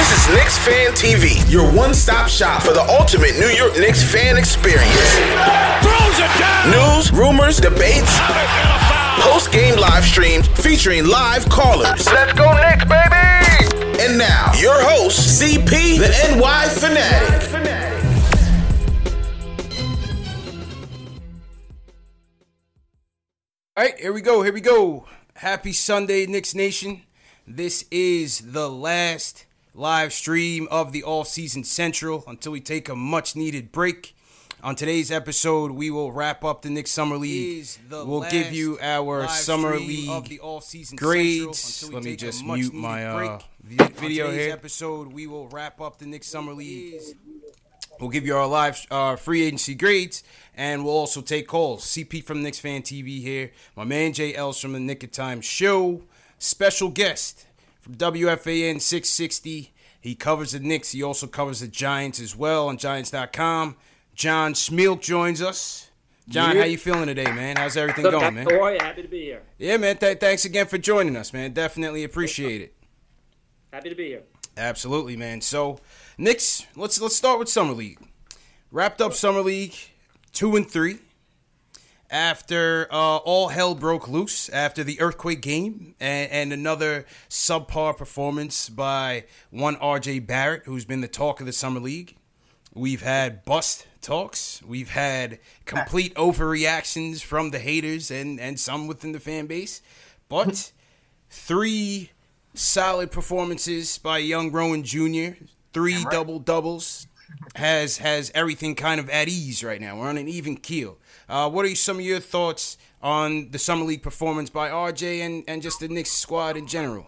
This is Knicks Fan TV, your one-stop shop for the ultimate New York Knicks fan experience. News, rumors, debates, post-game live streams featuring live callers. Let's go Knicks, baby! And now, your host, CP, the NY Fanatic. All right, here we go. Here we go. Happy Sunday, Knicks Nation. This is the last live stream of the All Season Central until we take a much needed break. On today's episode, we will wrap up the Knicks Summer League. We'll give you our Summer League grades. Let me just mute my uh, video here. episode, we will wrap up the Knicks Summer League. We'll give you our live uh, free agency grades, and we'll also take calls. CP from Knicks Fan TV here. My man Jay Els from the Nick of Time Show. Special guest from WFAN 660. He covers the Knicks. He also covers the Giants as well on Giants.com. John Schmeelk joins us. John, how you feeling today, man? How's everything going, man? How are you? Happy to be here. Yeah, man. Th- thanks again for joining us, man. Definitely appreciate it. Happy to be here. Absolutely, man. So, Knicks, let's let's start with Summer League. Wrapped up Summer League, two and three. After uh, all hell broke loose after the earthquake game and, and another subpar performance by one RJ Barrett, who's been the talk of the Summer League. We've had bust talks. We've had complete overreactions from the haters and, and some within the fan base. But three solid performances by young Rowan Jr., three double doubles, has has everything kind of at ease right now. We're on an even keel. Uh, what are some of your thoughts on the summer league performance by RJ and, and just the Knicks squad in general?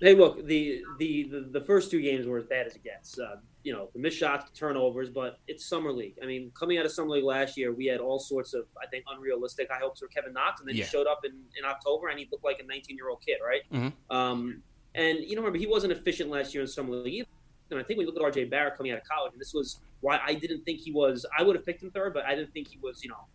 Hey, look, the the the, the first two games were as bad as it gets. Uh, you know, the missed shots, the turnovers, but it's summer league. I mean, coming out of summer league last year, we had all sorts of, I think, unrealistic high hopes for Kevin Knox, and then Yeah. he showed up in, in October and he looked like a 19 year old kid, right? Mhm. Um, and you know, remember he wasn't efficient last year in summer league. Either. And I think we look at RJ Barrett coming out of college, and this was why I didn't think he was. I would have picked him third, but I didn't think he was, you know,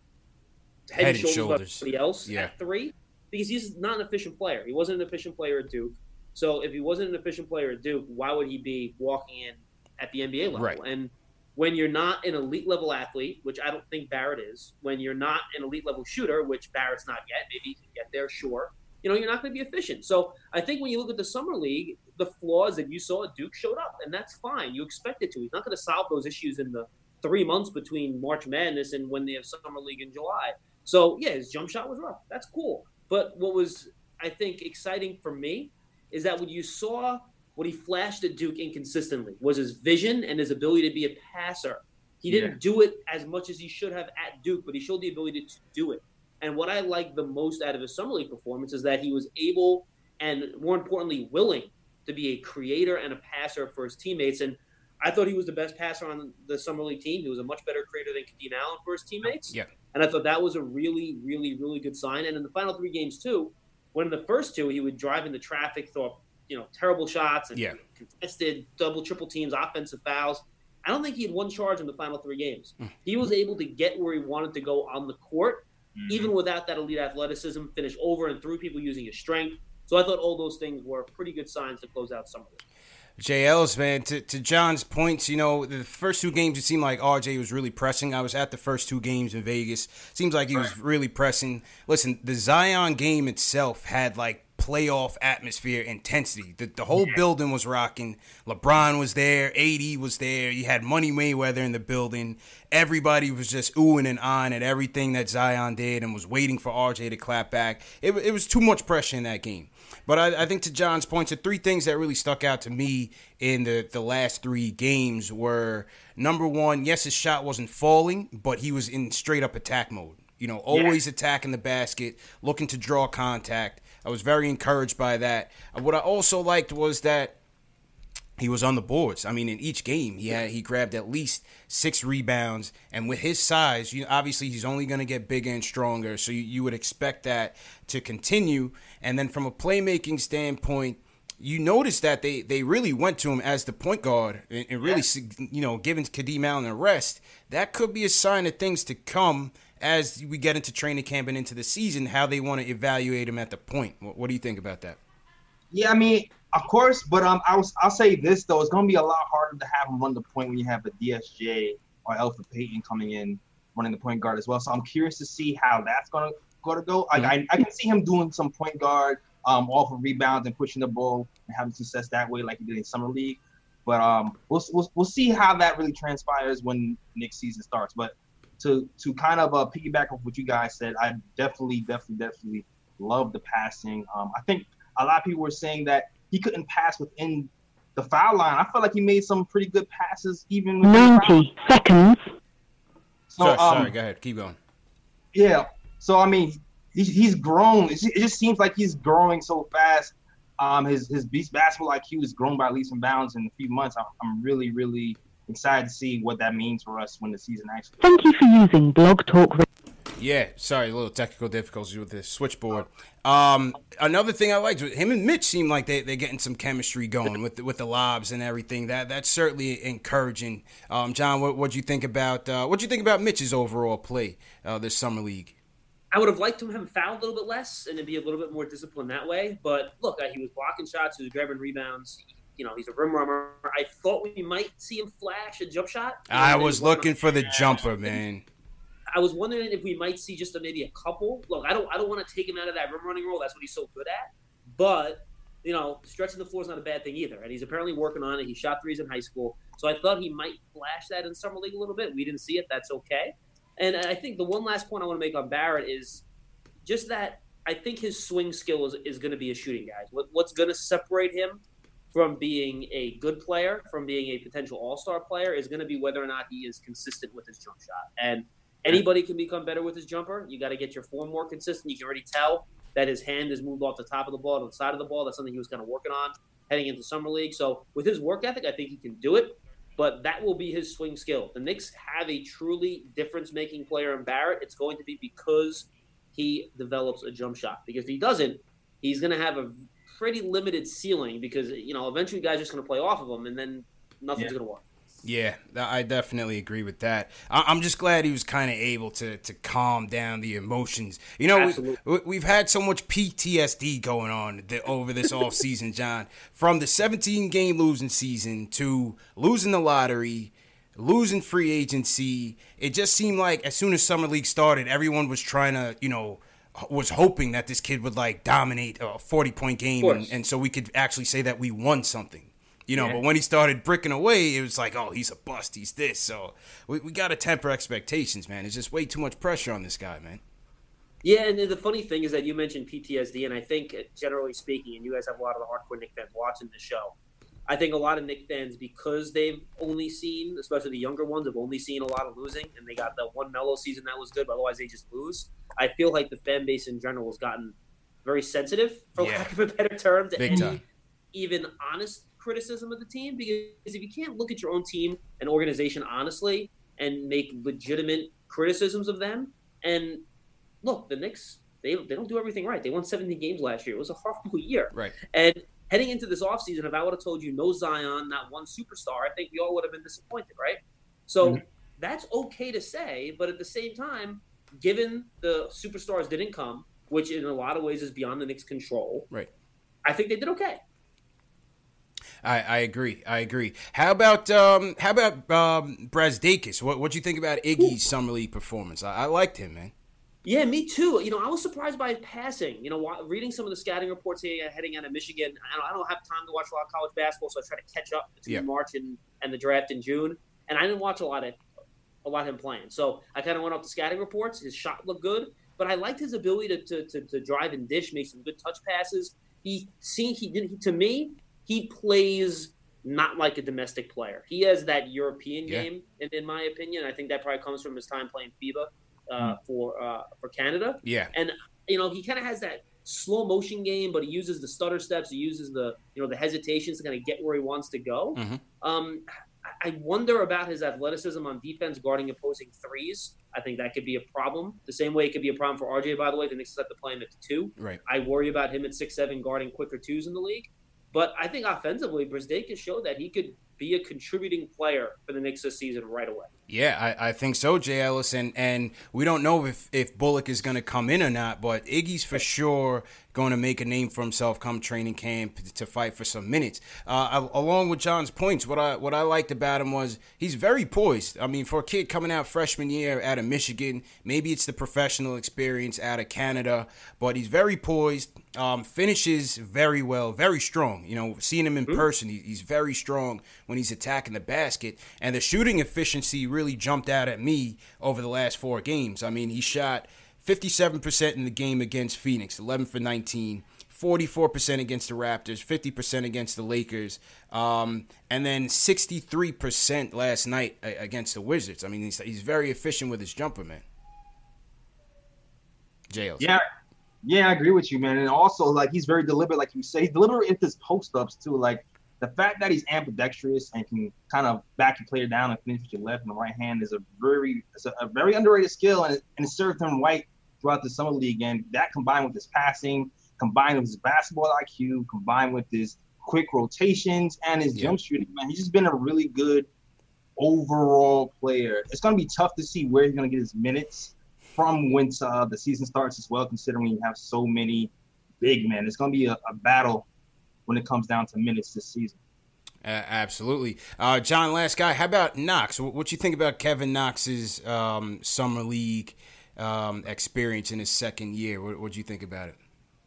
head, Head and shoulders everybody else Yeah. at three because he's not an efficient player. He wasn't an efficient player at Duke. So if he wasn't an efficient player at Duke, why would he be walking in at the NBA level? Right. And when you're not an elite level athlete, which I don't think Barrett is, when you're not an elite level shooter, which Barrett's not yet, maybe he can get there, sure. You know, you're not going to be efficient. So I think when you look at the summer league, the flaws that you saw at Duke showed up, and that's fine. You expect it to. He's not going to solve those issues in the three months between March Madness and when they have summer league in July. So yeah, his jump shot was rough. That's cool. But what was I think exciting for me is that when you saw what he flashed at Duke inconsistently was his vision and his ability to be a passer. He didn't do it as much as he should have at Duke, but he showed the ability to do it. And what I like the most out of his summer league performance is that he was able and more importantly willing to be a creator and a passer for his teammates. And I thought he was the best passer on the summer league team. He was a much better creator than Kadeem Allen for his teammates. Yeah. And I thought that was a really, really, really good sign. And in the final three games too, when in the first two he would drive into traffic, throw up, you know, terrible shots and Yeah. contested double, triple teams, offensive fouls. I don't think he had one charge in the final three games. Hmm. He was able to get where he wanted to go on the court, even mm-hmm. without that elite athleticism, finish over and through people using his strength, So I thought all those things were pretty good signs to close out summer league. JL's man to, to John's points, you know, the first two games it seemed like RJ was really pressing. I was at the first two games in Vegas. Seems like he was really pressing. Listen, the Zion game itself had like playoff atmosphere intensity. The, the whole building was rocking. LeBron was there, AD was there. You had Money Mayweather in the building. Everybody was just oohing and on at everything that Zion did and was waiting for RJ to clap back. It, it was too much pressure in that game. But I, I, think to John's point, the three things that really stuck out to me in the, the last three games were number one, yes, his shot wasn't falling, but he was in straight up attack mode. You know, always yeah. attacking the basket, looking to draw contact. I was very encouraged by that. Uh, what I also liked was that he was on the boards. I mean, in each game, he had he grabbed at least six rebounds, and with his size, you obviously he's only going to get bigger and stronger. So you, you would expect that to continue. And then from a playmaking standpoint, you notice that they, they really went to him as the point guard and, and really, yeah. you know, giving Kadeem Allen a rest. That could be a sign of things to come as we get into training camp and into the season, how they want to evaluate him at the point. What, what do you think about that? Yeah, I mean, of course, but um, I was, I'll say this though, it's gonna be a lot harder to have him run the point when you have a DSJ or Elfrid Payton coming in running the point guard as well. So I'm curious to see how that's gonna go to go. Like, I, I can see him doing some point guard um off of rebounds and pushing the ball and having success that way, like he did in summer league. But um, we'll, we'll, we'll see how that really transpires when next season starts. But to to kind of uh, piggyback off what you guys said, I definitely, definitely, definitely love the passing. Um, I think a lot of people were saying that he couldn't pass within the foul line. I felt like he made some pretty good passes, even. Ninety seconds. So, sorry, um, sorry, go ahead, keep going. Yeah. So I mean, he's, he's grown. It just seems like he's growing so fast. Um, his his beast basketball IQ has grown by leaps and bounds in a few months. I'm, I'm really, really excited to see what that means for us when the season actually. Thank you for using Blog Talk. Yeah, sorry, a little technical difficulties with the switchboard. Um, another thing I liked him and Mitch seem like they they're getting some chemistry going with the, with the lobs and everything. That that's certainly encouraging. Um, John, what what you think about uh, what you think about Mitch's overall play uh, this summer league? I would have liked him to have fouled a little bit less and to be a little bit more disciplined that way. But look, uh, he was blocking shots, he was grabbing rebounds. You know, he's a rim runner. I thought we might see him flash a jump shot. I was looking for the jumper, man. I was wondering if we might see just a, maybe a couple. Look, I don't I don't want to take him out of that rim running role. That's what he's so good at. But you know, stretching the floor is not a bad thing either. And he's apparently working on it. He shot threes in high school, so I thought he might flash that in summer league a little bit. We didn't see it. That's okay. And I think the one last point I want to make on Barrett is just that I think his swing skill is, is going to be a shooting guy. What, what's going to separate him from being a good player, from being a potential all star player, is going to be whether or not he is consistent with his jump shot. And Anybody can become better with his jumper. You got to get your form more consistent. You can already tell that his hand has moved off the top of the ball to the side of the ball. That's something he was kind of working on heading into summer league. So with his work ethic, I think he can do it. But that will be his swing skill. The Knicks have a truly difference-making player in Barrett. It's going to be because he develops a jump shot. Because if he doesn't, he's going to have a pretty limited ceiling. Because you know eventually guys are just going to play off of him, and then nothing's yeah. going to work. Yeah, I definitely agree with that. I'm just glad he was kind of able to to calm down the emotions. You know, we, have had so much PTSD going on over this off season, John. From the 17 game losing season to losing the lottery, losing free agency, it just seemed like as soon as summer league started, everyone was trying to, you know, was hoping that this kid would like dominate a 40 point game, and, and so we could actually say that we won something. You know, yeah. but when he started bricking away, it was like, oh, he's a bust. He's this. So we, we got to temper expectations, man. It's just way too much pressure on this guy, man. Yeah, and the funny thing is that you mentioned PTSD, and I think, uh, generally speaking, and you guys have a lot of the hardcore Knick fans watching the show. I think a lot of Knick fans, because they've only seen, especially the younger ones, have only seen a lot of losing, and they got the one mellow season that was good, but otherwise they just lose. I feel like the fan base in general has gotten very sensitive, for yeah. lack of a better term, to Big any time. even honest criticism of the team because if you can't look at your own team and organization honestly and make legitimate criticisms of them, and look, the Knicks they they don't do everything right. They won 17 games last year. It was a horrible year. Right. And heading into this offseason, if I would have told you no Zion, not one superstar, I think we all would have been disappointed, right? So mm-hmm. that's okay to say, but at the same time, given the superstars didn't come, which in a lot of ways is beyond the Knicks' control, right? I think they did okay. I, I agree. I agree. How about um, how about um, Brazdeikis? What what do you think about Iggy's summer league performance? I, I liked him, man. Yeah, me too. You know, I was surprised by his passing. You know, reading some of the scouting reports here heading out of Michigan, I don't, I don't have time to watch a lot of college basketball, so I try to catch up between yeah. March and, and the draft in June. And I didn't watch a lot of a lot of him playing. So I kind of went off the scouting reports. His shot looked good, but I liked his ability to, to, to, to drive and dish, make some good touch passes. He see he did he, to me he plays not like a domestic player. He has that European yeah. game, in, in, my opinion. I think that probably comes from his time playing FIBA uh, for uh, for Canada. Yeah, and you know he kind of has that slow motion game, but he uses the stutter steps. He uses the you know the hesitations to kind of get where he wants to go. Mm-hmm. Um, I wonder about his athleticism on defense guarding opposing threes. I think that could be a problem. The same way it could be a problem for RJ, by the way. The Knicks have to play him at two. Right. I worry about him at six seven guarding quicker twos in the league. But I think offensively, Brazdeikis showed that he could be a contributing player for the Knicks this season right away. Yeah, I, I think so, Jay Ellis, and, and we don't know if, if Bullock is going to come in or not, but Iggy's for sure going to make a name for himself come training camp to fight for some minutes. Uh, along with John's points, what I what I liked about him was he's very poised. I mean, for a kid coming out freshman year out of Michigan, maybe it's the professional experience out of Canada, but he's very poised. Um, finishes very well, very strong. You know, seeing him in mm-hmm. person, he, he's very strong when he's attacking the basket, and the shooting efficiency really jumped out at me over the last four games. I mean, he shot 57% in the game against Phoenix, 11 for 19. 44% against the Raptors, 50% against the Lakers, um, and then 63% last night against the Wizards. I mean, he's, he's very efficient with his jumper, man. JL. Yeah, yeah, I agree with you, man. And also, like, he's very deliberate, like you say. He's deliberate in his post ups, too. Like, the fact that he's ambidextrous and can kind of back your player down and finish with your left and the right hand is a very, it's a, a very underrated skill, and and it served him right throughout the summer league. And that combined with his passing, combined with his basketball IQ, combined with his quick rotations and his yeah. jump shooting, man, he's just been a really good overall player. It's going to be tough to see where he's going to get his minutes from when uh, the season starts as well, considering you have so many big men. It's going to be a, a battle when it comes down to minutes this season. Uh, absolutely, uh, John. Last guy. How about Knox? What, what you think about Kevin Knox's um, summer league um, experience in his second year. What do you think about it?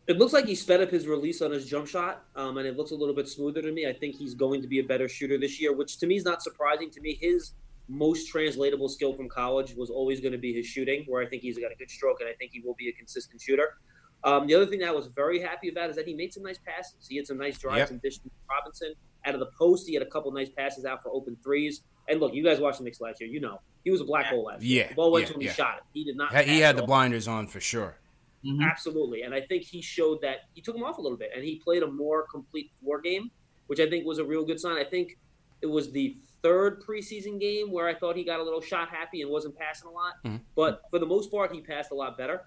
It looks like he sped up his release on his jump shot, um, and it looks a little bit smoother to me. I think he's going to be a better shooter this year, which to me is not surprising. To me, his most translatable skill from college was always going to be his shooting, where I think he's got a good stroke, and I think he will be a consistent shooter. Um, the other thing that I was very happy about is that he made some nice passes. He had some nice drives yep. and dishes. Robinson out of the post, he had a couple nice passes out for open threes. And look, you guys watched the Knicks last year. You know he was a black hole last year. Yeah, the ball went yeah, to him. Yeah. He shot it. He did not. He had the blinders on for sure. Mm-hmm. Absolutely, and I think he showed that he took him off a little bit, and he played a more complete floor game, which I think was a real good sign. I think it was the third preseason game where I thought he got a little shot happy and wasn't passing a lot, mm-hmm. but for the most part, he passed a lot better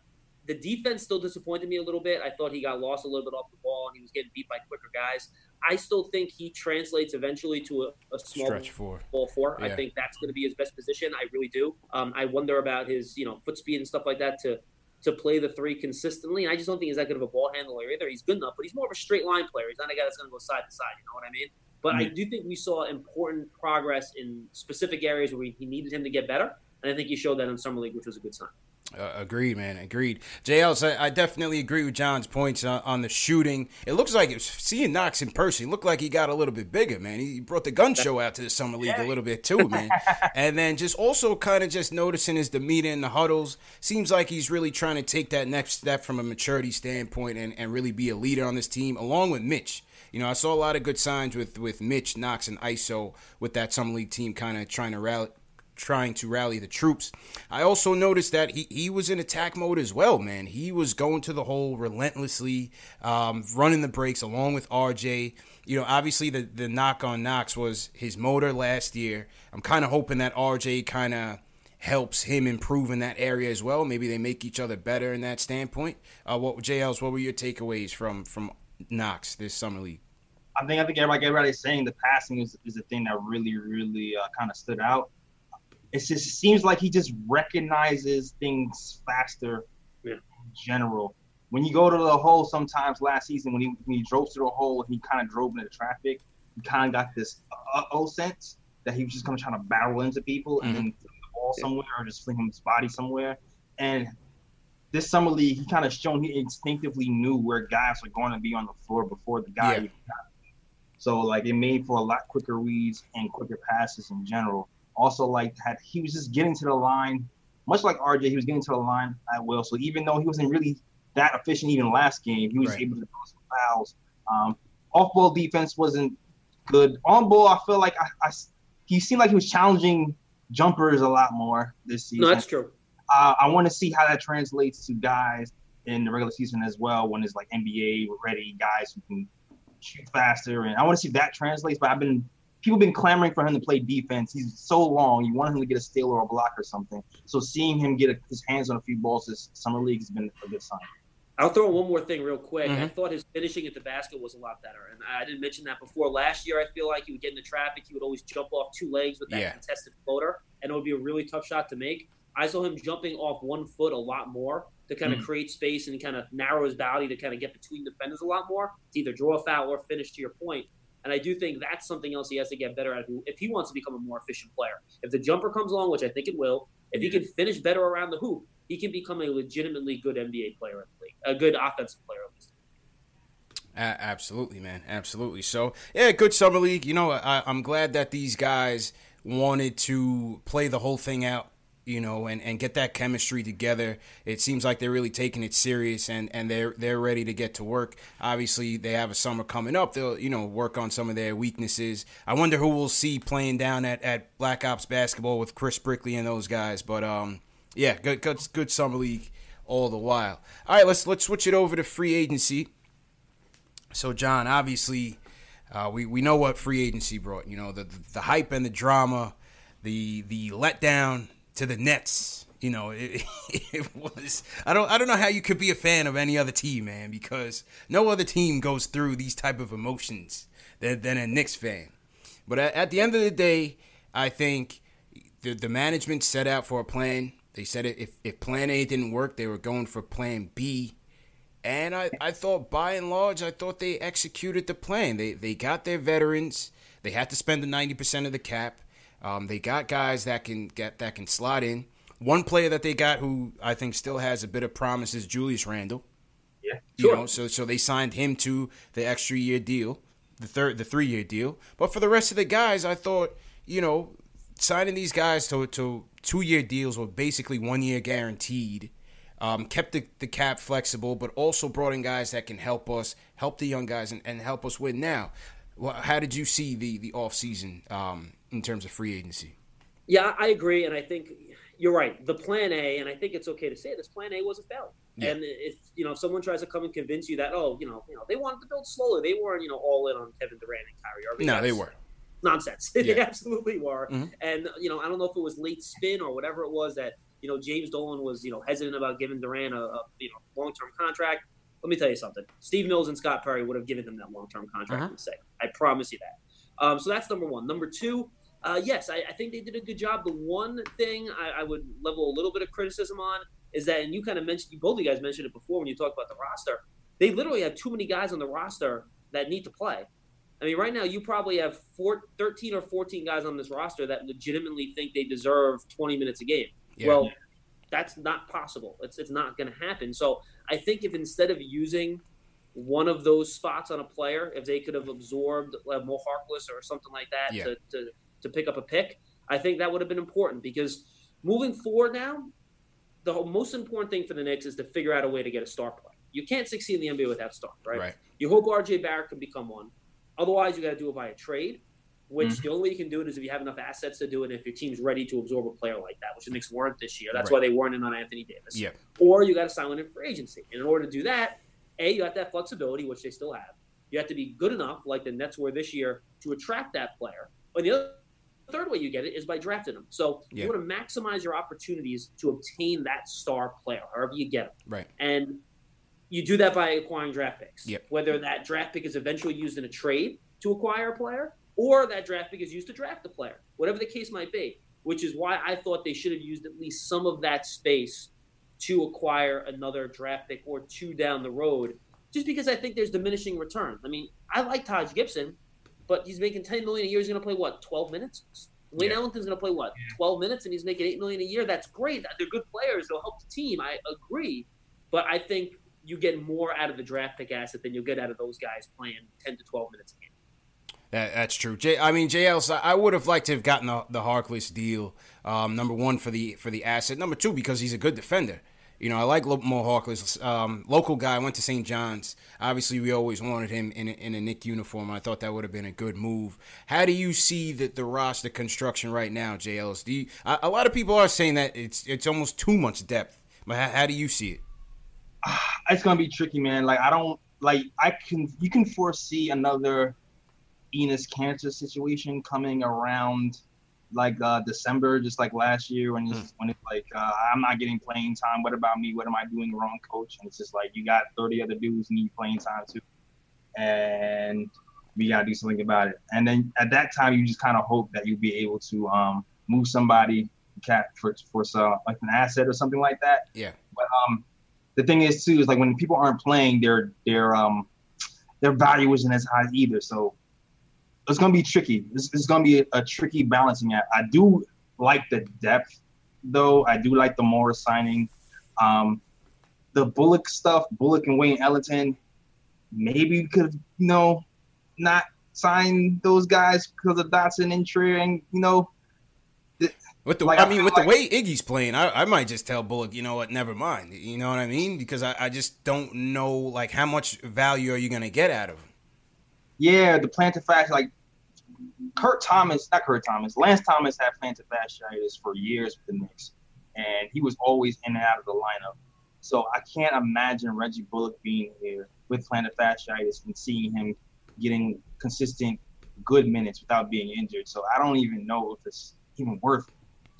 the defense still disappointed me a little bit. I thought he got lost a little bit off the ball and he was getting beat by quicker guys. I still think he translates eventually to a, a small Stretch four. ball four. Yeah. I think that's going to be his best position. I really do. Um, I wonder about his you know foot speed and stuff like that to to play the three consistently. And I just don't think he's that good of a ball handler either. He's good enough, but he's more of a straight line player. He's not a guy that's going to go side to side. You know what I mean? But mm-hmm. I do think we saw important progress in specific areas where he needed him to get better. And I think he showed that in summer league, which was a good sign. Uh, agreed, man. Agreed. JL, I, I, definitely agree with John's points on, on, the shooting. It looks like it was, seeing Knox in person. Looked like he got a little bit bigger, man. He brought the gun show out to the summer league a little bit too, man. and then just also kind of just noticing his demeanor in the huddles. Seems like he's really trying to take that next step from a maturity standpoint and, and really be a leader on this team, along with Mitch. You know, I saw a lot of good signs with with Mitch, Knox, and ISO with that summer league team, kind of trying to rally trying to rally the troops. I also noticed that he, he was in attack mode as well, man. He was going to the hole relentlessly, um, running the brakes along with RJ. You know, obviously the, the knock on Knox was his motor last year. I'm kind of hoping that RJ kind of helps him improve in that area as well. Maybe they make each other better in that standpoint. Uh, what JLs? What were your takeaways from from Knox this summer league? I think I think everybody everybody's saying the passing is, is the thing that really really uh, kind of stood out it just seems like he just recognizes things faster yeah. in general. when you go to the hole, sometimes last season when he when he drove through the hole, and he kind of drove into the traffic. He kind of got this uh oh sense that he was just gonna try to barrel into people and then fling the ball somewhere or just fling him his body somewhere. And this summer league, he kind of shown he instinctively knew where guys were going to be on the floor before the guy Yeah. even got there. So like it made for a lot quicker reads and quicker passes in general. Also, like had he was just getting to the line, much like RJ, he was getting to the line at will. So even though he wasn't really that efficient even last game, he was Right. able to draw some fouls. Um, off ball defense wasn't good. On ball, I feel like I, I he seemed like he was challenging jumpers a lot more this season. No, that's true. Uh, I want to see how that translates to guys in the regular season as well. When it's like NBA ready guys who can shoot faster, and I want to see if that translates. But I've been people have been clamoring for him to play defense. He's so long. You want him to get a steal or a block or something. So seeing him get a, his hands on a few balls this summer league has been a good sign. I'll throw one more thing real quick. Mhm. I thought his finishing at the basket was a lot better, and I didn't mention that before. Last year, I feel like he would get into traffic. He would always jump off two legs with that Yeah. contested floater, and it would be a really tough shot to make. I saw him jumping off one foot a lot more to kind of Mhm. create space and kind of narrow his body to kind of get between defenders a lot more to either draw a foul or finish to your point. And I do think that's something else he has to get better at if he wants to become a more efficient player. If the jumper comes along, which I think it will, if he can finish better around the hoop, he can become a legitimately good NBA player in the league, a good offensive player at least. A- absolutely, man. Absolutely. So, yeah, good summer league. You know, I, I'm glad that these guys wanted to play the whole thing out, you know, and, and get that chemistry together. It seems like they're really taking it serious and, and they're they're ready to get to work. Obviously, they have a summer coming up. They'll, you know, work on some of their weaknesses. I wonder who we'll see playing down at, at Black Ops basketball with Chris Brickley and those guys. But um, yeah, good good good summer league all the while. All right, let's let's switch it over to free agency. So, John, obviously, uh, we we know what free agency brought. You know, the, the the hype and the drama, the the letdown to the Nets. You know, it, it was. I don't I don't know how you could be a fan of any other team, man, because no other team goes through these type of emotions than, than a Knicks fan. But at, at the end of the day, I think the the management set out for a plan. They said if if Plan A didn't work, they were going for Plan B. And I, I thought by and large, I thought they executed the plan. They they got their veterans. They had to spend the ninety percent of the cap. Um, they got guys that can get that can slot in. One player that they got who I think still has a bit of promise is Julius Randle. Yeah, You know, so so they signed him to the extra year deal, the third the three year deal. But for the rest of the guys, I thought, you know, signing these guys to to two year deals were basically one year guaranteed. Um, kept the, the cap flexible, but also brought in guys that can help us, help the young guys, and, and help us win now. Well, how did you see the the off season um, in terms of free agency? Yeah, I agree, and I think you're right. The plan A, and I think it's okay to say this plan A was a failure. Yeah. And if you know if someone tries to come and convince you that oh you know you know they wanted to build slowly, they weren't you know all in on Kevin Durant and Kyrie Irving. No, they were. nonsense. they absolutely were. Mhm. And you know I don't know if it was late spin or whatever it was that you know James Dolan was you know hesitant about giving Durant a, a you know long term contract. Let me tell you something. Steve Mills and Scott Perry would have given him that long term contract Uh-huh. in a second. I promise you that. Um, so that's number one. Number two, uh, yes, I, I think they did a good job. The one thing I, I would level a little bit of criticism on is that, and you kind of mentioned, you both of you guys mentioned it before when you talked about the roster. They literally have too many guys on the roster that need to play. I mean, right now you probably have four, 13 or 14 guys on this roster that legitimately think they deserve 20 minutes a game. Yeah. Well, that's not possible. It's it's not going to happen. So I think if instead of using one of those spots on a player, if they could have absorbed uh, Mo Harkless or something like that Yeah. to, to to pick up a pick, I think that would have been important because moving forward now, the most important thing for the Knicks is to figure out a way to get a star player. You can't succeed in the NBA without star, right? Right. You hope RJ Barrett can become one. Otherwise, you got to do it by a trade, which Mm-hmm. the only way you can do it is if you have enough assets to do it. And if your team's ready to absorb a player like that, which the Knicks weren't this year. That's Right. why they weren't in on Anthony Davis. Yeah. Or you got to sign one in for agency. And in order to do that, a you got that flexibility, which they still have. You have to be good enough, like the Nets were this year, to attract that player. And the other third way you get it is by drafting them. So Yeah. you want to maximize your opportunities to obtain that star player, however you get them. Right. And you do that by acquiring draft picks. Yep. Whether that draft pick is eventually used in a trade to acquire a player, or that draft pick is used to draft a player, whatever the case might be. Which is why I thought they should have used at least some of that space to acquire another draft pick or two down the road, just because I think there's diminishing returns. I mean, I like Taj Gibson, but he's making ten million a year. He's going to play what, twelve minutes? Wayne Yeah. Ellington's going to play what, twelve minutes, and he's making eight million a year. That's great. They're good players. They'll help the team. I agree, but I think you get more out of the draft pick asset than you'll get out of those guys playing ten to twelve minutes a game. That, that's true. J, I mean, JL. I would have liked to have gotten the, the Harkless deal. Um, number one for the for the asset. Number two because he's a good defender. You know, I like Lo- Mo Harkless. Um, local guy. Went to St. John's. Obviously, we always wanted him in a, in a Knick uniform. I thought that would have been a good move. How do you see the, the roster construction right now, JLs? Do you, a, a lot of people are saying that it's it's almost too much depth. But how, how do you see it? it's gonna be tricky, man. Like I don't like I can you can foresee another Enes Kanter situation coming around like uh December, just like last year when it's when it's like uh, I'm not getting playing time. What about me? What am I doing wrong, coach? And it's just like you got 30 other dudes need playing time too, and we gotta do something about it. And then at that time, you just kind of hope that you'll be able to um move somebody cat for for some like an asset or something like that. Yeah. But um, the thing is too is like when people aren't playing, their their um their value isn't as high either. So it's gonna be tricky. It's, it's gonna be a, a tricky balancing act. I do like the depth, though. I do like the Morris signing. Um, the Bullock stuff, Bullock and Wayne Ellington, maybe we could you know not sign those guys because of Dotson and Trier, and you know With the, Like, I I mean, feel with like- the way Iggy's playing, I, I might just tell Bullock, you know what, never mind. You know what I mean? Because I, I just don't know, like, how much value are you going to get out of him? Yeah, the plantar fasciitis, like Kurt Thomas, not Kurt Thomas, Lance Thomas had plantar fasciitis for years with the Knicks, and he was always in and out of the lineup. So I can't imagine Reggie Bullock being here with plantar fasciitis and seeing him getting consistent good minutes without being injured. So I don't even know if it's even worth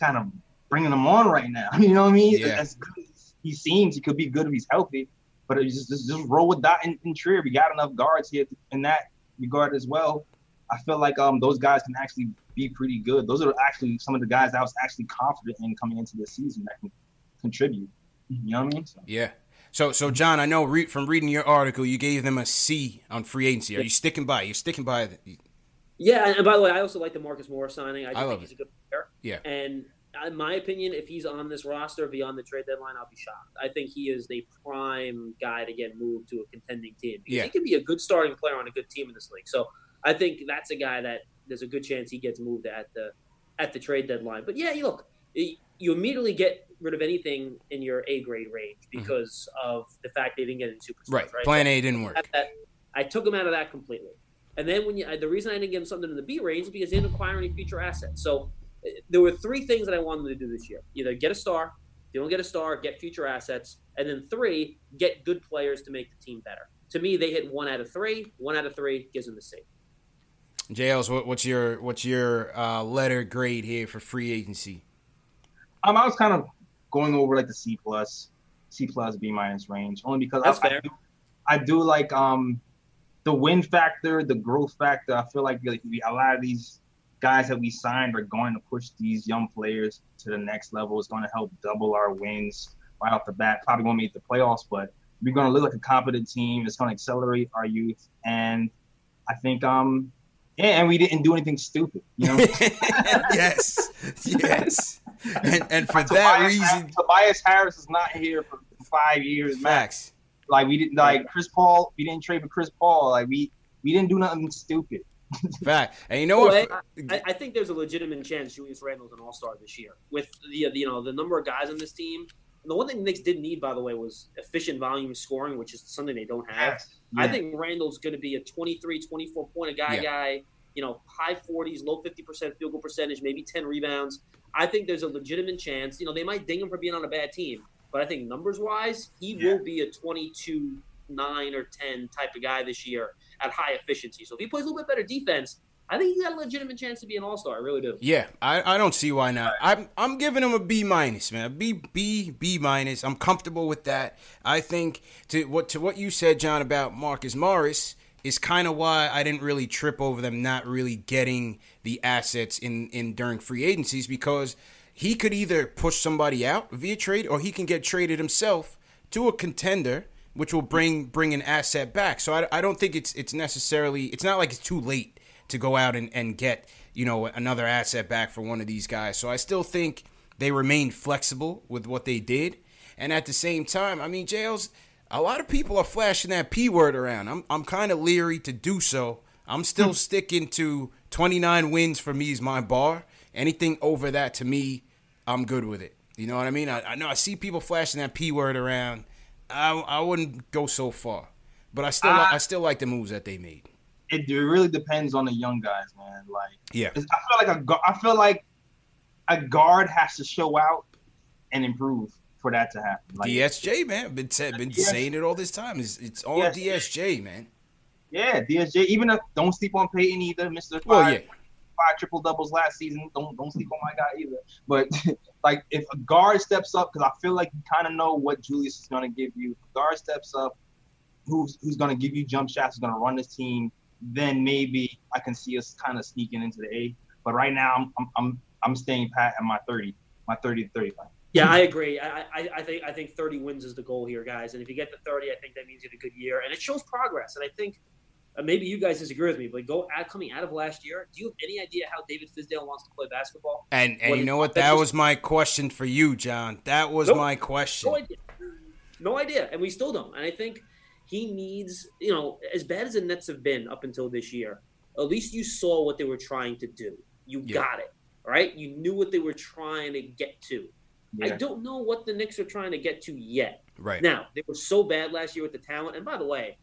kind of bringing him on right now. You know what I mean? Yeah. As good as he seems, he could be good if he's healthy. But just, just, just roll with Dot and, and Trier. We got enough guards here in that regard as well. I feel like um those guys can actually be pretty good. Those are actually some of the guys I was actually confident in coming into the season that can contribute. You know what I mean? So, Yeah. So, so John, I know re- from reading your article, you gave them a C on free agency. Are you sticking by? You're sticking by it. Yeah, and by the way, I also like the Marcus Morris signing. I, just I love think he's a good player. Yeah. And in my opinion, if he's on this roster beyond the trade deadline, I'll be shocked. I think he is the prime guy to get moved to a contending team. Yeah. He can be a good starting player on a good team in this league. So I think that's a guy that there's a good chance he gets moved at the at the trade deadline. But yeah, you look, you immediately get rid of anything in your A grade range because of the fact they didn't get any superstars. Mm-hmm. Right. Right. Plan A didn't work. That- I took him out of that completely. And then when you, the reason I didn't give him something in the B range is because they didn't acquire any future assets. So there were three things that I wanted them to do this year: either get a star, if you don't get a star, get future assets, and then three, get good players to make the team better. To me, they hit one out of three. One out of three gives them the C. JLs, what, what's your what's your uh, letter grade here for free agency? um, I was kind of going over like the C plus, C plus B minus range, only because That's I, fair. I, do, I do like um the win factor, the growth factor. I feel like like, a lot of these guys that we signed are going to push these young players to the next level. It's going to help double our wins right off the bat. Probably won't make the playoffs, but we're going to look like a competent team. It's going to accelerate our youth, and I think um yeah, and we didn't do anything stupid, you know. yes, yes. And, and for that Tobias, reason, Tobias Harris is not here for five years, max. Like we didn't like Chris Paul. We didn't trade for Chris Paul. Like we we didn't do nothing stupid. Fact. And you know Well, what? I, I think there's a legitimate chance Julius Randle's an All Star this year with the you know the number of guys on this team. And the one thing the Knicks didn't need, by the way, was efficient volume scoring, which is something they don't have. I Yeah. think Randle's going to be a 23, 24 point a guy Yeah. guy, you know, high 40s, low 50% field goal percentage, maybe 10 rebounds. I think there's a legitimate chance. You know, they might ding him for being on a bad team, but I think numbers wise, he Yeah. will be a 22, 9 or 10 type of guy this year at high efficiency. So if he plays a little bit better defense, I think he's got a legitimate chance to be an all star. I really do. Yeah, I, I don't see why not. I'm I'm giving him a B minus, man. A B B B minus. I'm comfortable with that. I think to what to what you said, John, about Marcus Morris is kind of why I didn't really trip over them not really getting the assets in in during free agencies because he could either push somebody out via trade or he can get traded himself to a contender which will bring bring an asset back. So I, I don't think it's it's necessarily it's not like it's too late to go out and, and get you know another asset back for one of these guys. So I still think they remain flexible with what they did, and at the same time, I mean, Jails. A lot of people are flashing that p word around. I'm I'm kind of leery to do so. I'm still hmm. sticking to 29 wins for me is my bar. Anything over that to me, I'm good with it. You know what I mean? I, I know I see people flashing that p word around. I I wouldn't go so far, but I still uh, I still like the moves that they made. It, it really depends on the young guys, man. Like yeah, I feel like a I feel like a guard has to show out and improve for that to happen. Like, DSJ, man, been been yes. saying it all this time. It's it's all yes. DSJ, man. Yeah, DSJ. Even if don't sleep on Payton either, Mister. Well, yeah. Five triple doubles last season. Don't don't sleep on my guy either. But like, if a guard steps up, because I feel like you kind of know what Julius is going to give you. If guard steps up, who's who's going to give you jump shots, who's going to run this team, then maybe I can see us kind of sneaking into the A. But right now, I'm I'm I'm, I'm staying pat at my 30, my 30 to 35. Yeah, I agree. I, I, I, think I think 30 wins is the goal here, guys. And if you get to 30, I think that means you had a good year, and it shows progress. And I think Uh, maybe you guys disagree with me, but go at, coming out of last year, do you have any idea how David Fizdale wants to play basketball? And and you know what? That was my question for you, John. That was nope, my question. No idea. No idea, and we still don't. And I think he needs, you know, as bad as the Nets have been up until this year, at least you saw what they were trying to do. You yeah. got it, right? You knew what they were trying to get to. Yeah. I don't know what the Knicks are trying to get to yet. Right now, they were so bad last year with the talent. And by the way,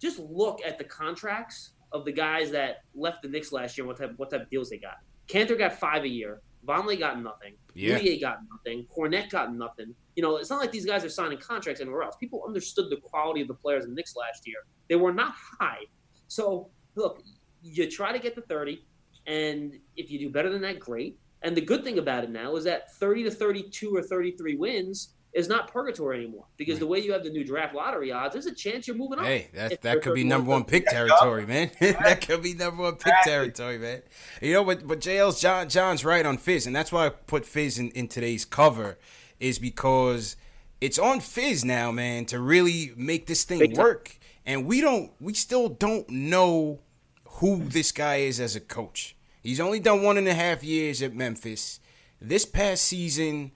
just look at the contracts of the guys that left the Knicks last year. What type what type of deals they got? Kanter got five a year. Vonleh got nothing. Yeah. got nothing. Kornet got nothing. You know, it's not like these guys are signing contracts anywhere else. People understood the quality of the players in the Knicks last year. They were not high. So look, you try to get to 30, and if you do better than that, great. And the good thing about it now is that 30 to 32 or 33 wins is not purgatory anymore because the way you have the new draft lottery odds, there's a chance you're moving up. Hey, that that could be number one pick territory, man. that could be number one pick territory, man. You know, but but JL's John John's right on Fizz, and that's why I put Fizz in, in today's cover, is because it's on Fizz now, man, to really make this thing work. And we don't we still don't know who this guy is as a coach. He's only done one and a half years at Memphis. This past season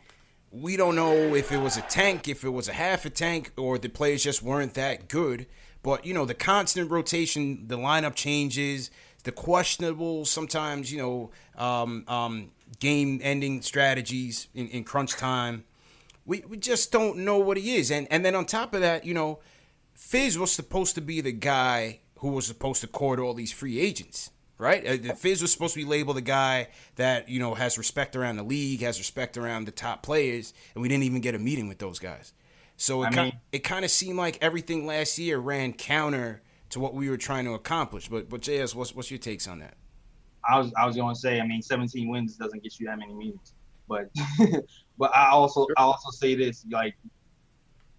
we don't know if it was a tank, if it was a half a tank, or the players just weren't that good. But you know, the constant rotation, the lineup changes, the questionable sometimes, you know, um, um, game-ending strategies in, in crunch time. We we just don't know what he is, and and then on top of that, you know, Fizz was supposed to be the guy who was supposed to court all these free agents right? Uh, Fizz was supposed to be labeled a guy that you know has respect around the league, has respect around the top players, and we didn't even get a meeting with those guys. So it kind, it kind of seemed like everything last year ran counter to what we were trying to accomplish. But but JS, what's what's your takes on that? I was I was going to say, I mean, 17 wins doesn't get you that many meetings, but but I also I also say this like.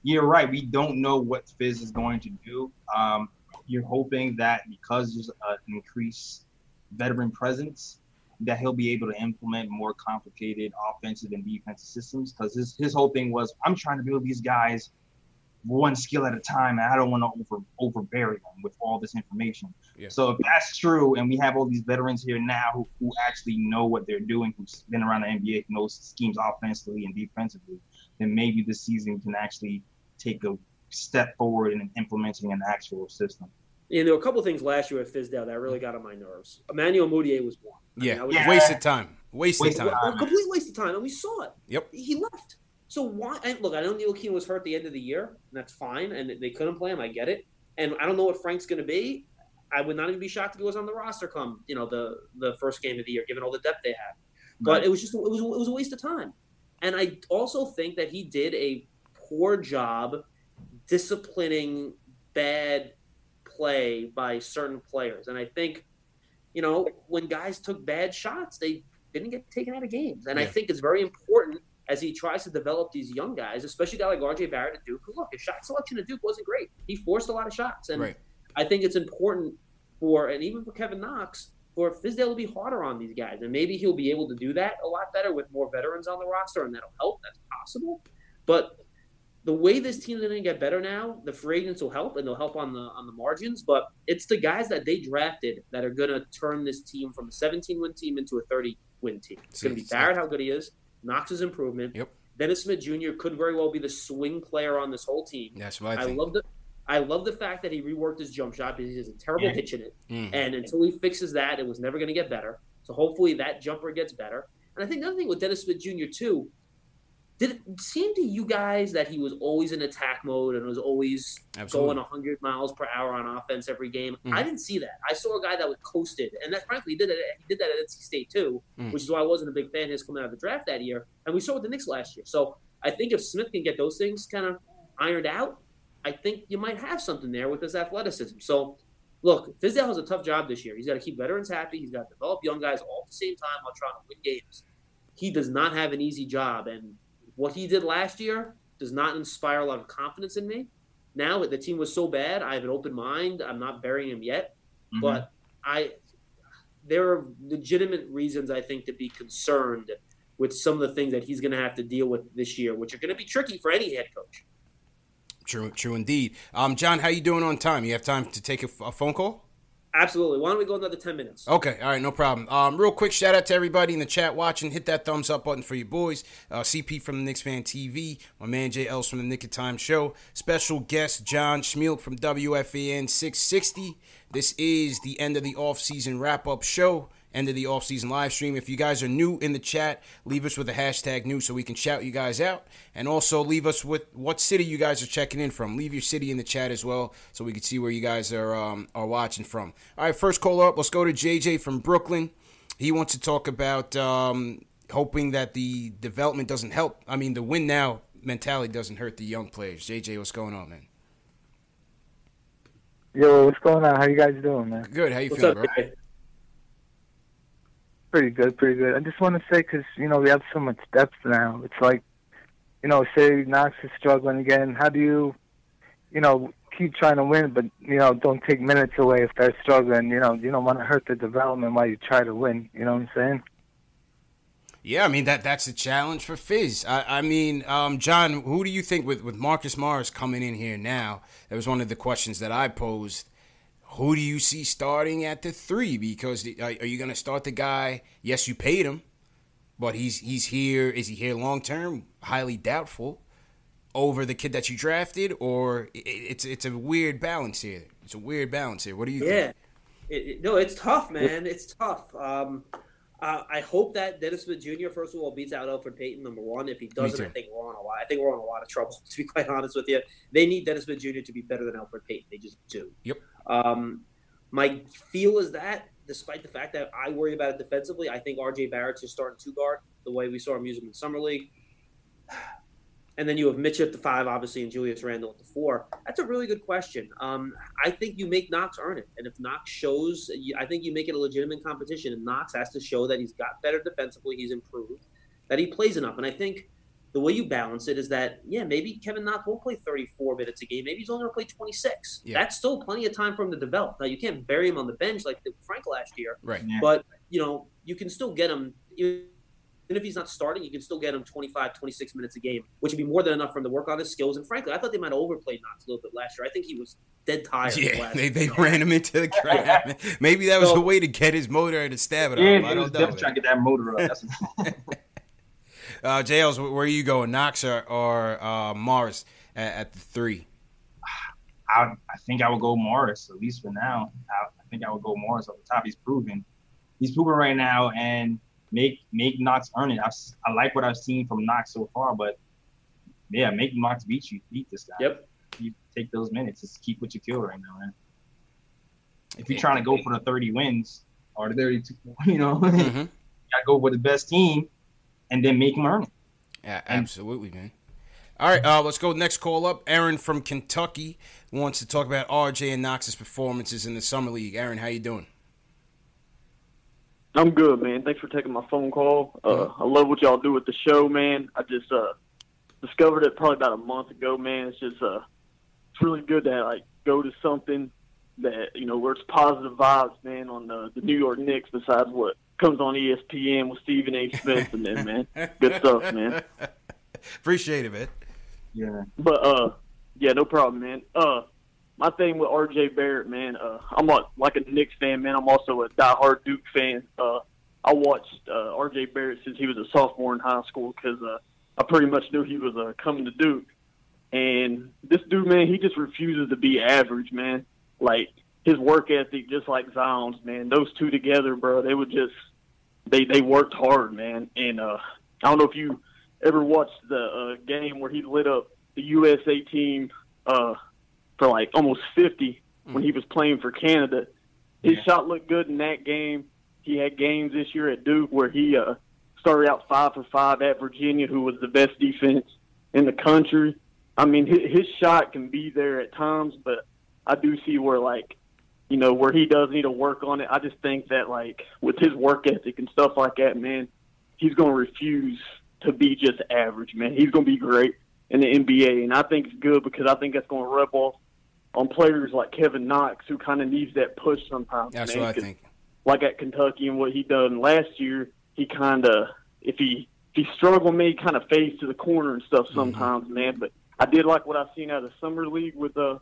You're right. We don't know what Fizz is going to do. Um, you're hoping that because there's an increase veteran presence that he'll be able to implement more complicated offensive and defensive systems. Because his, his whole thing was, I'm trying to build these guys one skill at a time, and I don't want to over overbury them with all this information. Yeah. So if that's true, and we have all these veterans here now who, who actually know what they're doing, who's been around the NBA, who knows schemes offensively and defensively, then maybe this season can actually take a step forward in implementing an actual system. And there were a couple of things last year at Fizdale that really got on my nerves. Emmanuel Mudiay was one. I yeah, mean, was, yeah. wasted time. Wasted waste time. A complete waste of time, and we saw it. Yep. He left. So why? And look, I know Ntilikina was hurt at the end of the year, and that's fine, and they couldn't play him. I get it. And I don't know what Frank's going to be. I would not even be shocked if he was on the roster come you know the the first game of the year, given all the depth they have. But right. it was just it was it was a waste of time. And I also think that he did a poor job disciplining bad play by certain players. And I think, you know, when guys took bad shots, they didn't get taken out of games. And yeah. I think it's very important as he tries to develop these young guys, especially a guy like RJ Barrett at Duke, who look, his shot selection at Duke wasn't great. He forced a lot of shots. And right. I think it's important for, and even for Kevin Knox, for Fizdale to be harder on these guys, and maybe he'll be able to do that a lot better with more veterans on the roster, and that'll help. That's possible, but the way this team is going to get better now, the free agents will help, and they'll help on the on the margins. But it's the guys that they drafted that are going to turn this team from a 17 win team into a 30 win team. It's going to be Barrett, how good he is, Knox's improvement. Yep. Dennis Smith Jr. could very well be the swing player on this whole team. That's what I I love the I love the fact that he reworked his jump shot because he has a terrible hitch in it. Mhm. And until he fixes that, it was never going to get better. So hopefully that jumper gets better. And I think the other thing with Dennis Smith Jr. too, did it seem to you guys that he was always in attack mode and was always Absolutely. going 100 miles per hour on offense every game? Mhm. I didn't see that. I saw a guy that was coasted, and that frankly he did that. He did that at NC State too, Mhm. which is why I wasn't a big fan of his coming out of the draft that year. And we saw it with the Knicks last year. So I think if Smith can get those things kind of ironed out, I think you might have something there with his athleticism. So, look, Fizdale has a tough job this year. He's got to keep veterans happy. He's got to develop young guys all at the same time while trying to win games. He does not have an easy job, and what he did last year does not inspire a lot of confidence in me. Now that the team was so bad, I have an open mind. I'm not burying him yet, Mhm. but I there are legitimate reasons I think to be concerned with some of the things that he's going to have to deal with this year, which are going to be tricky for any head coach. True, true indeed. Um, John, how you doing on time? You have time to take a, a phone call? Absolutely. Why don't we go another ten minutes? Okay, all right, no problem. Um, real quick, shout out to everybody in the chat watching. Hit that thumbs up button for your boys. Uh, CP from the Knicks Fan TV, my man Jay Els from the Nick of Time Show, special guest John Schmeelk from WFAN 660. This is the end of the off-season wrap-up show, end of the off-season live stream. If you guys are new in the chat, leave us with a hashtag new so we can shout you guys out, and also leave us with what city you guys are checking in from. Leave your city in the chat as well so we can see where you guys are um, are watching from. All right, first call up. Let's go to JJ from Brooklyn. He wants to talk about um, hoping that the development doesn't help. I mean, the win now mentality doesn't hurt the young players. JJ, what's going on, man? Yo, what's going on? How you guys doing, man? Good. How you What's feeling, up, bro? Jay? Pretty good, pretty good. I just want to say, because, you know, we have so much depth now. It's like, you know, say Knox is struggling again. How do you, you know, keep trying to win, but, you know, don't take minutes away if they're struggling? You know, you don't want to hurt the development while you try to win. You know what I'm saying? Yeah, I mean that that's a challenge for Fizz. I, I mean, um, John, who do you think with with Marcus Morris coming in here now? That was one of the questions that I posed. Who do you see starting at the three? Because the, are, you going to start the guy? Yes, you paid him, but he's he's here. Is he here long term? Highly doubtful. Over the kid that you drafted, or it, it's it's a weird balance here. It's a weird balance here. What do you Yeah. no, it's tough, man. It's tough. Um, uh, I hope that Dennis Smith Jr. first of all beats out Elfrid Payton. Number one, if he doesn't, I think we're on a lot. I think we're on a lot of trouble. To be quite honest with you, they need Dennis Smith Jr. to be better than Elfrid Payton. They just do. Yep. Um, my feel is that, despite the fact that I worry about it defensively, I think R.J. Barrett's just starting two guard the way we saw him use him in summer league. And then you have Mitch at the five, obviously, and Julius Randle at the four. That's a really good question. Um, I think you make Knox earn it, and if Knox shows, I think you make it a legitimate competition. And Knox has to show that he's got better defensively, he's improved, that he plays enough. And I think the way you balance it is that, yeah, maybe Kevin Knox won't play 34 minutes a game. Maybe he's only going to play 26. Yeah. That's still plenty of time for him to develop. Now you can't bury him on the bench like Frank last year, Right. But you know you can still get him. Even if he's not starting, you can still get him 25, 26 minutes a game, which would be more than enough for him to work on his skills. And frankly, I thought they might have overplayed Knox a little bit last year. I think he was dead tired. Yeah, last they, they year. ran him into the ground. Maybe that was So- a way to get his motor and to stab it Yeah, up. I don't know. definitely trying to get that motor up. Uh, Jails, where are you going? Knox or, or uh, Morris at, at the three? I, I think I would go Morris at least for now. I, I think I would go Morris off the top. He's proven, he's proven right now, and make make Knox earn it. S- I like what I've seen from Knox so far, but yeah, make Knox beat you, beat this guy. Yep. You take those minutes. Just keep what you feel right now, man. If you're trying to go for the 30 wins or the 32, you know, you Mhm. gotta go with the best team, and then make them earn it. Yeah, absolutely, man. All right, uh, let's go next call up. Aaron from Kentucky wants to talk about RJ and Knox's performances in the summer league. Aaron, how you doing? I'm good, man. Thanks for taking my phone call. Uh, I love what y'all do with the show, man. I just uh, discovered it probably about a month ago, man. It's just uh, it's really good to like go to something that you know where it's positive vibes, man. on the, the New York Knicks besides what comes on ESPN with Stephen A. Smith and them, man. Good stuff, man. Appreciate it, man. Yeah. But uh, yeah, no problem, man. Uh, my thing with R.J. Barrett, man. Uh, I'm a, like a Knicks fan, man. I'm also a diehard Duke fan. Uh, I watched uh, R.J. Barrett since he was a sophomore in high school because uh, I pretty much knew he was uh, coming to Duke. And this dude, man, he just refuses to be average, man. Like his work ethic, just like Zion's, man. Those two together, bro, they would just they they worked hard, man. And uh, I don't know if you ever watched the uh, game where he lit up the USA team uh, for like almost 50 when he was playing for Canada. His shot looked good in that game. He had games this year at Duke where he uh, started out five for five at Virginia, who was the best defense in the country. I mean, his, his shot can be there at times, but I do see where like, you know, where he does need to work on it. I just think that like with his work ethic and stuff like that, man, he's going to refuse to be just average, man. He's going to be great in the NBA, and I think it's good because I think that's going to rub off on players like Kevin Knox, who kind of needs that push sometimes. That's man, what I think. Like at Kentucky and what he done last year, he kind of if he if he struggled, me kind of fades to the corner and stuff Mm-hmm. sometimes, man. But I did like what I've seen out of the summer league with uh,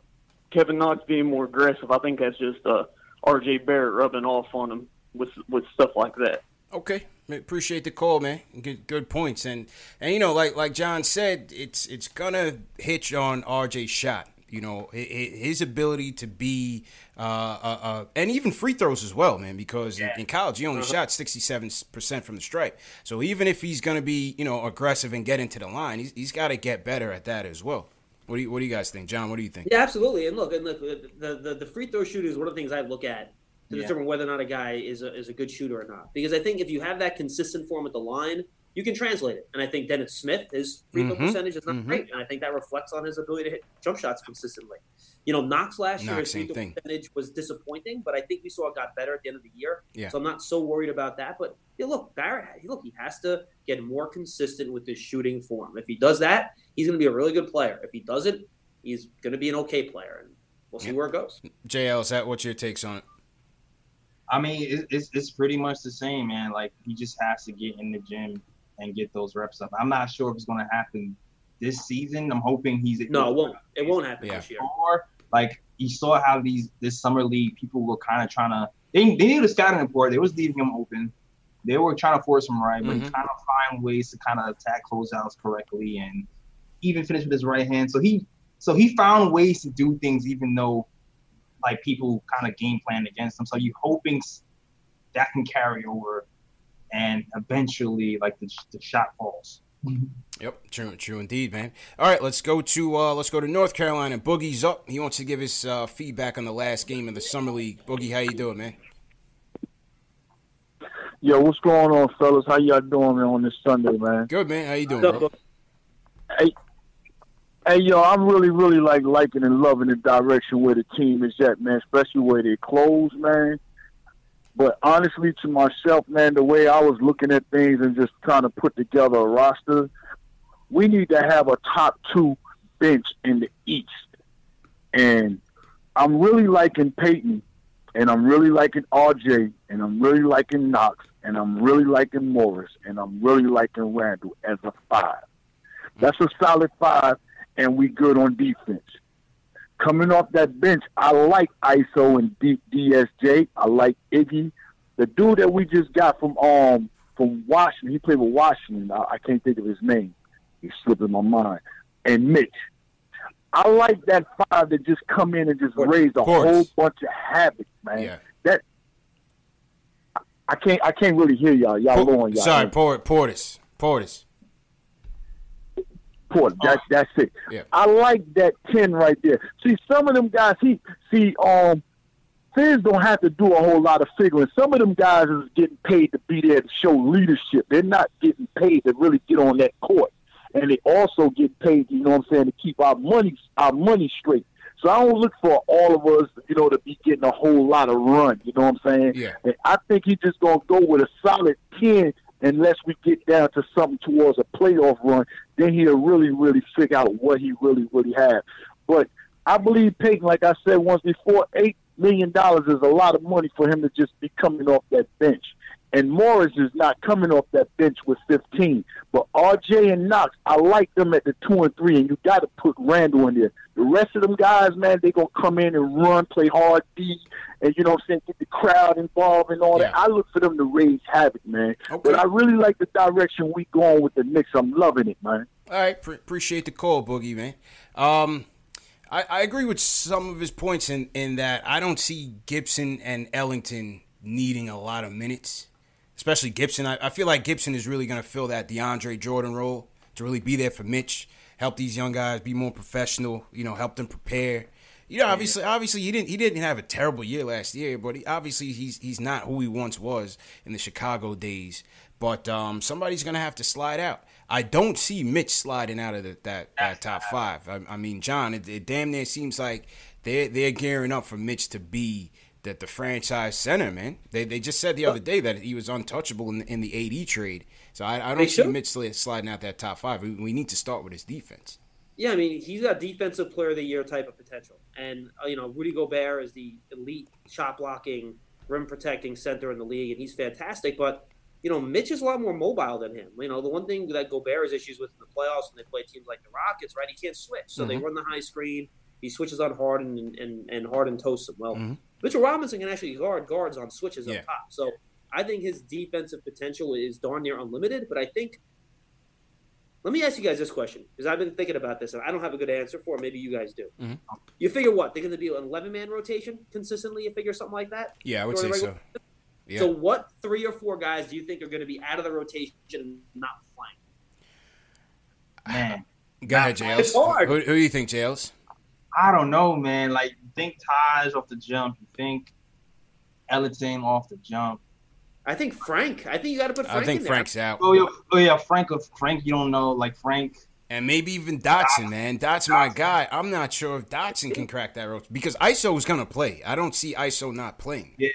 Kevin Knox being more aggressive. I think that's just uh, R.J. Barrett rubbing off on him with with stuff like that. Okay, appreciate the call, man. Good, good points, and and you know, like like John said, it's it's gonna hitch on RJ's shot. You know, hi- hi- his ability to be, uh, uh, uh, and even free throws as well, man. Because in, in college, he only shot sixty-seven percent from the stripe. So even if he's gonna be, you know, aggressive and get into the line, he's, he's got to get better at that as well. What do you What do you guys think, John? What do you think? Yeah, absolutely. And look, and look, the, the the free throw shooter is one of the things I look at to Yeah. determine whether or not a guy is a, is a good shooter or not. Because I think if you have that consistent form at the line, you can translate it. And I think Dennis Smith, his free throw Mhm. percentage is not Mhm. great, and I think that reflects on his ability to hit jump shots consistently. You know, Knox last year, his free throw thing. percentage was disappointing, but I think we saw it got better at the end of the year. Yeah. So I'm not so worried about that. But yeah, look, Barrett, look, he has to get more consistent with his shooting form. If he does that, he's going to be a really good player. If he doesn't, he's going to be an okay player, and we'll see Yep. where it goes. JL, is that what's your takes on it? I mean, it's it's pretty much the same, man. Like he just has to get in the gym and get those reps up. I'm not sure if it's going to happen this season. I'm hoping he's No, it won't. It won't happen Yeah. this year. Or like you saw how these this summer league people were kind of trying to they they needed a scouting report. They was leaving him open. They were trying to force him right, but he Mhm. kind of find ways to kind of attack closeouts correctly and even finish with his right hand. So he so he found ways to do things even though like people kind of game plan against him. So you hoping that can carry over and eventually like the, the shot falls. Yep, true, true indeed, man. All right, let's go to uh, let's go to North Carolina. Boogie's up. He wants to give his uh, feedback on the last game of the summer league. Boogie, how you doing, man? Yo, what's going on, fellas? How y'all doing on this Sunday, man? Good, man. How you doing, bro? Hey, hey, yo, I'm really, really like liking and loving the direction where the team is at, man. Especially where they close, man. But honestly, to myself, man, the way I was looking at things and just trying to put together a roster, we need to have a top two bench in the East. And I'm really liking Payton, and I'm really liking RJ, and I'm really liking Knox, and I'm really liking Morris, and I'm really liking Randle as a five. That's a solid five, and we good on defense. Coming off that bench, I like ISO and D- DSJ. I like Iggy. The dude that we just got from um from Washington, he played with Washington. I, I can't think of his name. He's slipping my mind. And Mitch. I like that five that just come in and just raise a whole bunch of havoc, man. Yeah. That I can't I can't really hear y'all. Y'all low on y'all. Sorry, Port, Portis. Portis. Port. That, that's it. Yeah. I like that ten right there. See, some of them guys, he see, um, fans don't have to do a whole lot of figuring. Some of them guys is getting paid to be there to show leadership. They're not getting paid to really get on that court, and they also get paid. You know what I'm saying to keep our money our money straight. So I don't look for all of us, you know, to be getting a whole lot of run. You know what I'm saying? Yeah. And I think he's just gonna go with a solid ten unless we get down to something towards a playoff run. Then he'll really, really figure out what he really, really has. But I believe Payton, like I said once before, eight million dollars is a lot of money for him to just be coming off that bench. And Morris is not coming off that bench with 15. But RJ and Knox, I like them at the two and three, and you got to put Randle in there. The rest of them guys, man, they gonna come in and run, play hard D, and you know what I'm saying, get the crowd involved and all Yeah. that. I look for them to raise havoc, man. Okay. But I really like the direction we going with the Knicks. I'm loving it, man. All right, pre- appreciate the call, Boogie man. Um, I, I agree with some of his points in in that I don't see Gibson and Ellington needing a lot of minutes, especially Gibson. I, I feel like Gibson is really going to fill that DeAndre Jordan role to really be there for Mitch, help these young guys be more professional. You know, help them prepare. You know, obviously, obviously, he didn't he didn't have a terrible year last year, but he, obviously he's he's not who he once was in the Chicago days. But um, somebody's gonna have to slide out. I don't see Mitch sliding out of the, that that top five. I, I mean, John, it, it damn near seems like they're they're gearing up for Mitch to be the, the franchise center, man. They they just said the other day that he was untouchable in the, in the AD trade. So I, I don't see. Mitch sliding out that top five. We, we need to start with his defense. Yeah, I mean, he's got defensive player of the year type of potential. And, uh, you know, Rudy Gobert is the elite shot blocking, rim protecting center in the league, and he's fantastic. But, you know, Mitch is a lot more mobile than him. You know, the one thing that Gobert has issues with in the playoffs when they play teams like the Rockets, right? He can't switch. So they Mhm. run the high screen. He switches on Harden and, and, and Harden toasts him. Well, Mhm. Mitchell Robinson can actually guard guards on switches Yeah. up top. So I think his defensive potential is darn near unlimited. But I think let me ask you guys this question because I've been thinking about this and I don't have a good answer for it. Maybe you guys do. Mhm. You figure what? They're going to be an 11 man rotation consistently? You figure something like that? Yeah, I would say so. Yeah. So, what three or four guys do you think are going to be out of the rotation and not playing? Man, Go ahead, Jails. Who, who do you think, Jails? I don't know, man. Like, you think Taj off the jump. You think Ellington off the jump. I think Frank. I think you got to put Frank I think in Frank's out. Oh yeah, oh yeah, Frank. Frank, you don't know, like Frank. And maybe even Dotson, man. Dotson, my guy. I'm not sure if Dotson can crack that rope because ISO is going to play. I don't see ISO not playing. Yeah,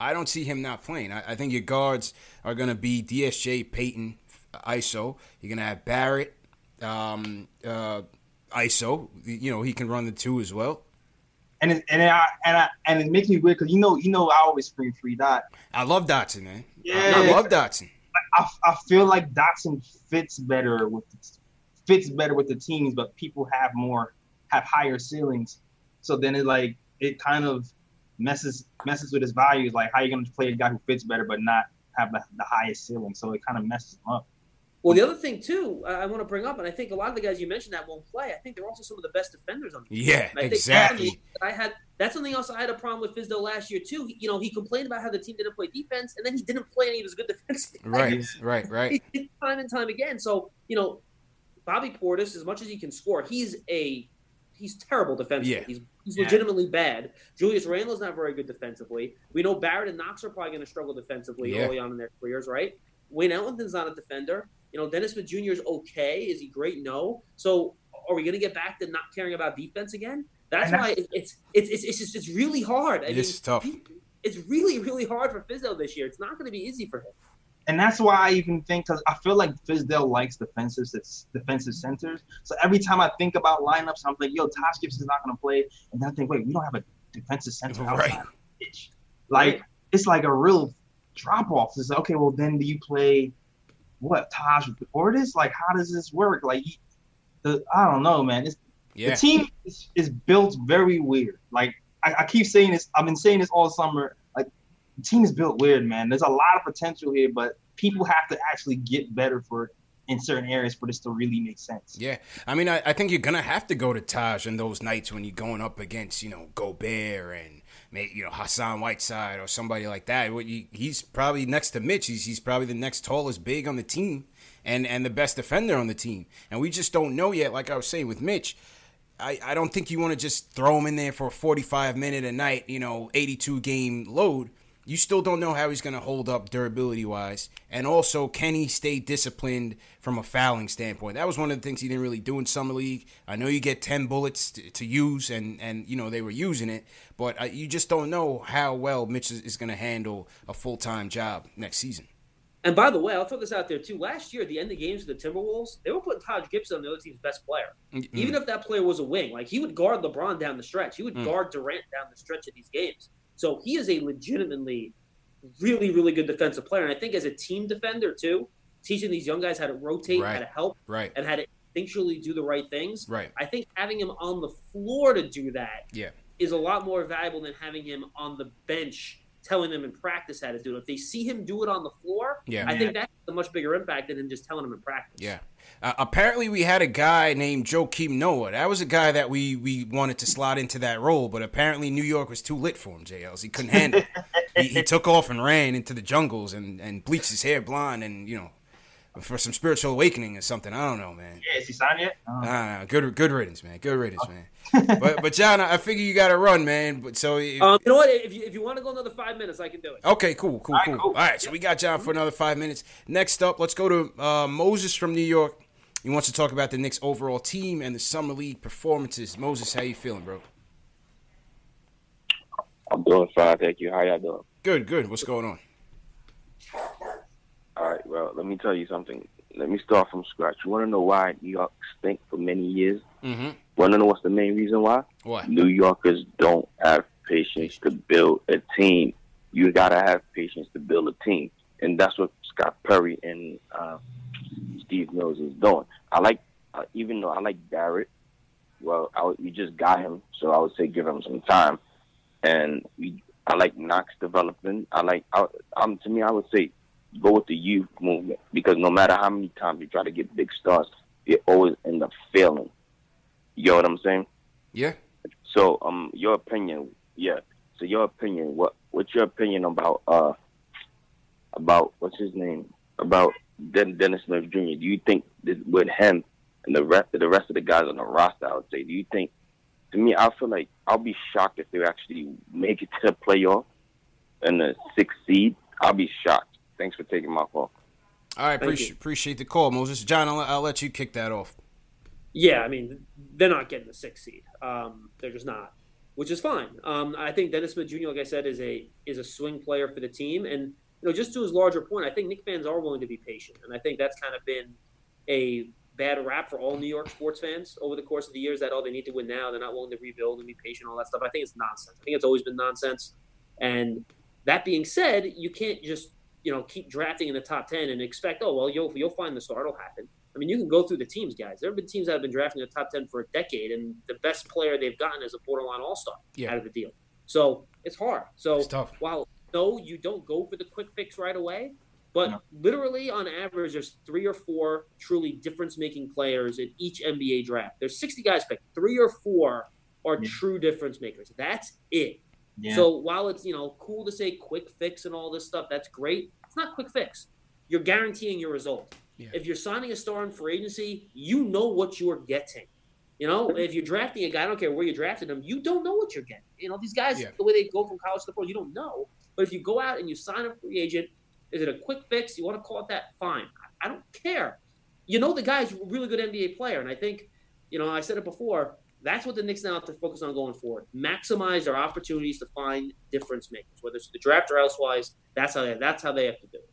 I don't see him not playing. I, I think your guards are going to be DSJ, Payton, ISO. You're going to have Barrett, um, uh, ISO. You know, he can run the two as well. and it, and I and I and it makes me weird because you know you know I always scream free dot. I love Dotson, man. Yeah. I love Dotson. I, I feel like Dotson fits better with fits better with the teams, but people have more have higher ceilings. So then it like it kind of messes messes with his values. Like how you gonna play a guy who fits better but not have the, the highest ceiling? So it kind of messes him up. Well, the other thing too, I I want to bring up, and I think a lot of the guys you mentioned that won't play. I think they're also some of the best defenders on the team. Yeah, I exactly. that's something I had that's something else I had a problem with Fizdale last year too. He- you know, he complained about how the team didn't play defense, and then he didn't play any of his good defense. Right, right, right. Time and time again. So you know, Bobby Portis, as much as he can score, he's a he's terrible defensively. Yeah. He's he's Yeah. legitimately bad. Julius Randle's not very good defensively. We know Barrett and Knox are probably going to struggle defensively Yeah. early on in their careers, right? Wayne Ellington's not a defender. You know, Dennis Smith Jr. is okay. Is he great? No. So are we going to get back to not caring about defense again? That's And why it- it's it's it's it's just it's really hard. I It mean, tough. It's really really hard for Fizzo this year. It's not going to be easy for him. And that's why I even think because I feel like Fizdale likes defensive defensive centers. So every time I think about lineups, I'm like, yo, Taj Gibson's not gonna play, and then I think, wait, we don't have a defensive center outside Right. of the pitch. Like it's like a real drop off. It's like, okay, well then do you play what Taj Portis? Like how does this work? Like the I don't know, man. It's, Yeah. The team is, is built very weird. Like I, I keep saying this. I've been saying this all summer. Like the team is built weird, man. There's a lot of potential here, but people have to actually get better for in certain areas for this to really make sense. Yeah, I mean, I, I think you're gonna have to go to Taj in those nights when you're going up against, you know, Gobert and you know Hassan Whiteside or somebody like that. He's probably next to Mitch. He's he's probably the next tallest big on the team and and the best defender on the team. And we just don't know yet. Like I was saying with Mitch, I, I don't think you want to just throw him in there for a 45 minute a night, you know, 82 game load. You still don't know how he's going to hold up durability wise. And also, can he stay disciplined from a fouling standpoint? That was one of the things he didn't really do in Summer League. I know you get 10 bullets to, to use, and, and, you know, they were using it. But uh, you just don't know how well Mitch is, is going to handle a full time job next season. And by the way, I'll throw this out there too. Last year, at the end of the games for the Timberwolves, they were putting Taj Gibson on the other team's best player. Mm-hmm. Even if that player was a wing, like he would guard LeBron down the stretch. He would Mm. guard Durant down the stretch of these games. So he is a legitimately really, really good defensive player. And I think as a team defender too, teaching these young guys how to rotate, how to help, Right. and how to instinctually do the right things. Right. I think having him on the floor to do that Yeah. is a lot more valuable than having him on the bench telling them in practice how to do it. If they see him do it on the floor, Yeah. I think that's a much bigger impact than him just telling them in practice. Yeah. Uh, apparently, we had a guy named Joakim Noah. That was a guy that we we wanted to slot into that role, but apparently New York was too lit for him. JLs, he couldn't handle. it. He, he took off and ran into the jungles and and bleached his hair blonde and you know for some spiritual awakening or something. I don't know, man. Yeah, is he signed yet? Uh, Nah, nah, good good riddance, man. Good riddance, man. but but John, I figure you got to run, man. But so if, Um, you know what? If you, if you want to go another five minutes, I can do it. Okay, cool, cool, All right, cool. cool. All right, so we got John for another five minutes. Next up, let's go to uh, Moses from New York. He wants to talk about the Knicks' overall team and the summer league performances. Moses, how you feeling, bro? I'm doing fine, thank you. How y'all doing? Good, good. What's going on? All right, well, let me tell you something. Let me start from scratch. You want to know why New York stink for many years? Mm-hmm. Want to know what's the main reason why? Why? New Yorkers don't have patience to build a team. You gotta have patience to build a team, and that's what Scott Perry and uh, Steve Mills is doing. I like, uh, even though I like Barrett. Well, I, we just got him, so I would say give him some time. And we, I like Knox development. I like, I, um, to me, I would say go with the youth movement because no matter how many times you try to get big stars, they always end up failing. You know what I'm saying? Yeah. So, um, your opinion, yeah. So, your opinion, what, what's your opinion about, uh, about what's his name, about Den- Dennis Smith Jr. Do you think that with him and the rest, the rest of the guys on the roster, I would say, do you think? To me, I feel like I'll be shocked if they actually make it to the playoff and the sixth seed. I'll be shocked. Thanks for taking my call. All right, appreciate appreciate the call, Moses. John, I'll, I'll let you kick that off. Yeah, I mean, they're not getting the sixth seed. Um, they're just not, which is fine. Um, I think Dennis Smith Jr., like I said, is a is a swing player for the team, and you know, just to his larger point, I think Knick fans are willing to be patient, and I think that's kind of been a bad rap for all New York sports fans over the course of the years. That oh, they need to win now, they're not willing to rebuild and be patient, all that stuff. I think it's nonsense. I think it's always been nonsense. And that being said, you can't just you know keep drafting in the top ten and expect oh well you'll you'll find the star it'll happen. I mean, you can go through the teams, guys. There have been teams that have been drafting the top 10 for a decade, and the best player they've gotten is a borderline all star Yeah. out of the deal. So it's hard. So It's tough. while no, you don't go for the quick fix right away, but literally on average, there's three or four truly difference making players in each NBA draft. There's 60 guys picked, three or four are true difference makers. That's it. Yeah. So while it's you know cool to say quick fix and all this stuff, that's great. It's not quick fix. You're guaranteeing your result. If you're signing a star in free agency, you know what you're getting. You know, if you're drafting a guy, I don't care where you drafted him, you don't know what you're getting. You know, these guys, Yeah. the way they go from college to the pro, you don't know. But if you go out and you sign a free agent, is it a quick fix? You want to call it that? Fine. I don't care. You know, the guy's a really good NBA player. And I think, you know, I said it before, that's what the Knicks now have to focus on going forward. Maximize their opportunities to find difference makers, whether it's the draft or elsewise. That's how they, that's how they have to do it.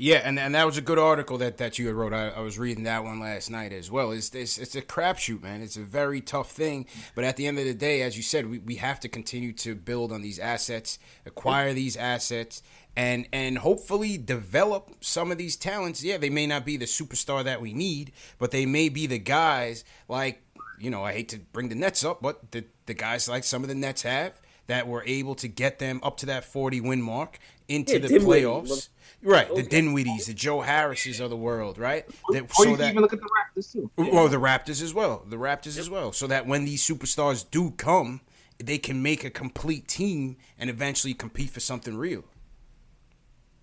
Yeah, and, and that was a good article that, that you had wrote. I, I was reading that one last night as well. It's, it's it's a crapshoot, man. It's a very tough thing. But at the end of the day, as you said, we, we have to continue to build on these assets, acquire these assets, and and hopefully develop some of these talents. Yeah, they may not be the superstar that we need, but they may be the guys like you know. I hate to bring the Nets up, but the the guys like some of the Nets have that were able to get them up to that forty win mark into Yeah, the Dinwiddie. playoffs. Right, the Dinwiddies, the Joe Harrises of the world, right? Oh, that, Or you can even look at the Raptors too. well, the Raptors as well, the Raptors as well, so that when these superstars do come, they can make a complete team and eventually compete for something real.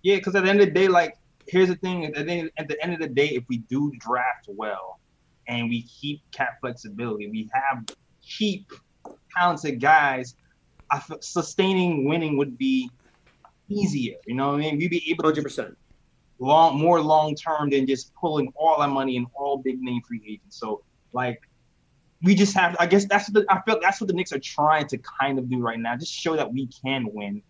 Yeah, because at the end of the day, like here's the thing: at the, end, at the end of the day, if we do draft well and we keep cap flexibility, we have cheap, talented guys. I feel sustaining winning would be easier. You know what I mean? We'd be able to 100%. long more long term than just pulling all our money in all big name free agents. So like we just have I guess that's what the, I feel that's what the Knicks are trying to kind of do right now. Just show that we can win.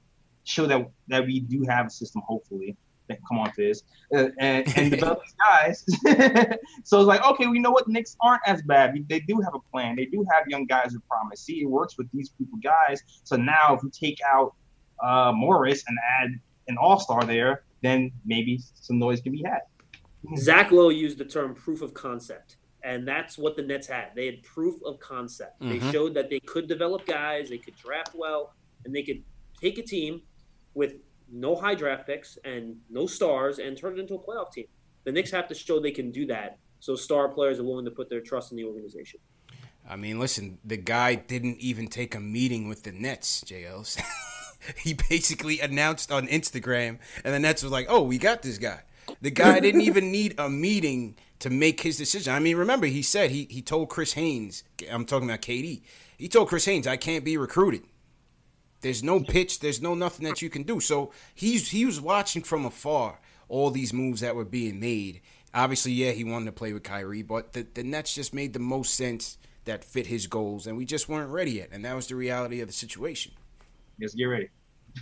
Show that that we do have a system hopefully. That come on to this uh, and, and develop these guys. so it's like, okay, we know what Knicks aren't as bad. They do have a plan. They do have young guys with promise. See, it works with these of guys. So now if we take out uh, Morris and add an all star there, then maybe some noise can be had. Zach Lowe used the term proof of concept. And that's what the Nets had. They had proof of concept. Mhm. They showed that they could develop guys, they could draft well, and they could take a team with no high draft picks and no stars and turn it into a playoff team. The Knicks have to show they can do that. So star players are willing to put their trust in the organization. I mean, listen, the guy didn't even take a meeting with the Nets, JLs. he basically announced on Instagram, and the Nets was like, oh, we got this guy. The guy didn't even need a meeting to make his decision. I mean, remember, he said he, he told Chris Haynes, I'm talking about KD, he told Chris Haynes, I can't be recruited. There's no pitch, there's no nothing that you can do. So he's he was watching from afar all these moves that were being made. Obviously, yeah, he wanted to play with Kyrie, but the, the Nets just made the most sense that fit his goals, and we just weren't ready yet. And that was the reality of the situation. Just get ready.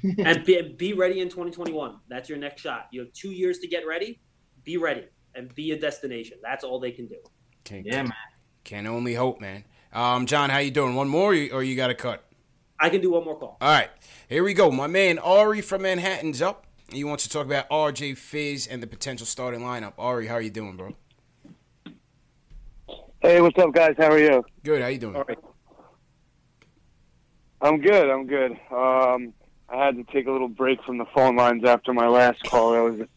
and be, be ready in 2021. That's your next shot. You have two years to get ready. Be ready and be a destination. That's all they can do. Can, Yeah, man. Can only hope, man. Um, John, how you doing? One more, or you, you got to cut? I can do one more call. All right, here we go. My man Ari from Manhattan's up. He wants to talk about RJ Fizz and the potential starting lineup. Ari, how are you doing, bro? Hey, what's up, guys? How are you? Good. How you doing? All right. I'm good. I'm good. Um, I had to take a little break from the phone lines after my last call. It was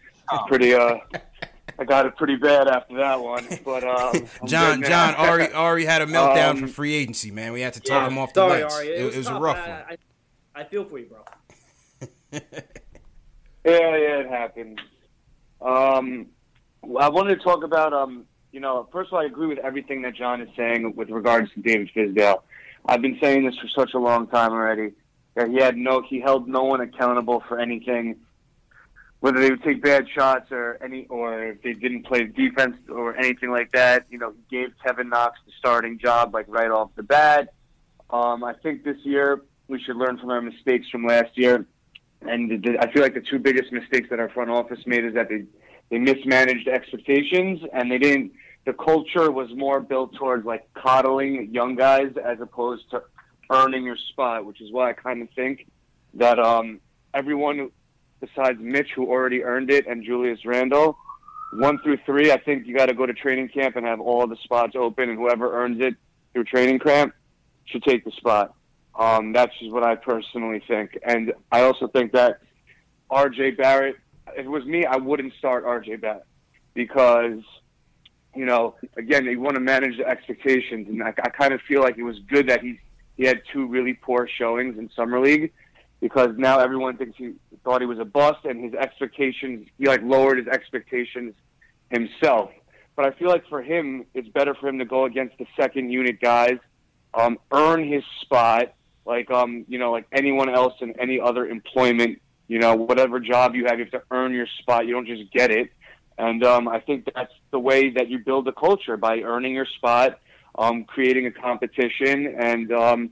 pretty. Uh, I got it pretty bad after that one. But um, John, good. John, Ari, Ari had a meltdown Um, for free agency, man. We had to talk Yeah, him off the sorry, ledge. Ari. It, It, was, it was a rough I, one. I, I feel for you, bro. Yeah, yeah, it happened. Um, I wanted to talk about, um, you know, first of all, I agree with everything that John is saying with regards to David Fizdale. I've been saying this for such a long time already that he had no, he held no one accountable for anything, whether they would take bad shots or any, or if they didn't play defense or anything like that. You know, he gave Kevin Knox the starting job like right off the bat. Um, I think this year we should learn from our mistakes from last year. And the, I feel like the two biggest mistakes that our front office made is that they they mismanaged expectations and they didn't. The culture was more built towards like coddling young guys as opposed to earning your spot, which is why I kind of think that um, everyone besides Mitch, who already earned it, and Julius Randle, one through three, I think you got to go to training camp and have all the spots open, and whoever earns it through training camp should take the spot. Um, that's just what I personally think. And I also think that RJ Barrett, if it was me, I wouldn't start RJ Barrett because, you know, again, you want to manage the expectations. And I, I kind of feel like it was good that he, he had two really poor showings in Summer League because now everyone thinks he thought he was a bust and his expectations, he like lowered his expectations himself. But I feel like for him, it's better for him to go against the second unit guys, um, earn his spot, like um, you know, like anyone else in any other employment. You know, whatever job you have, you have to earn your spot. You don't just get it. And um, I think that's the way that you build a culture by earning your spot, um, creating a competition, and um,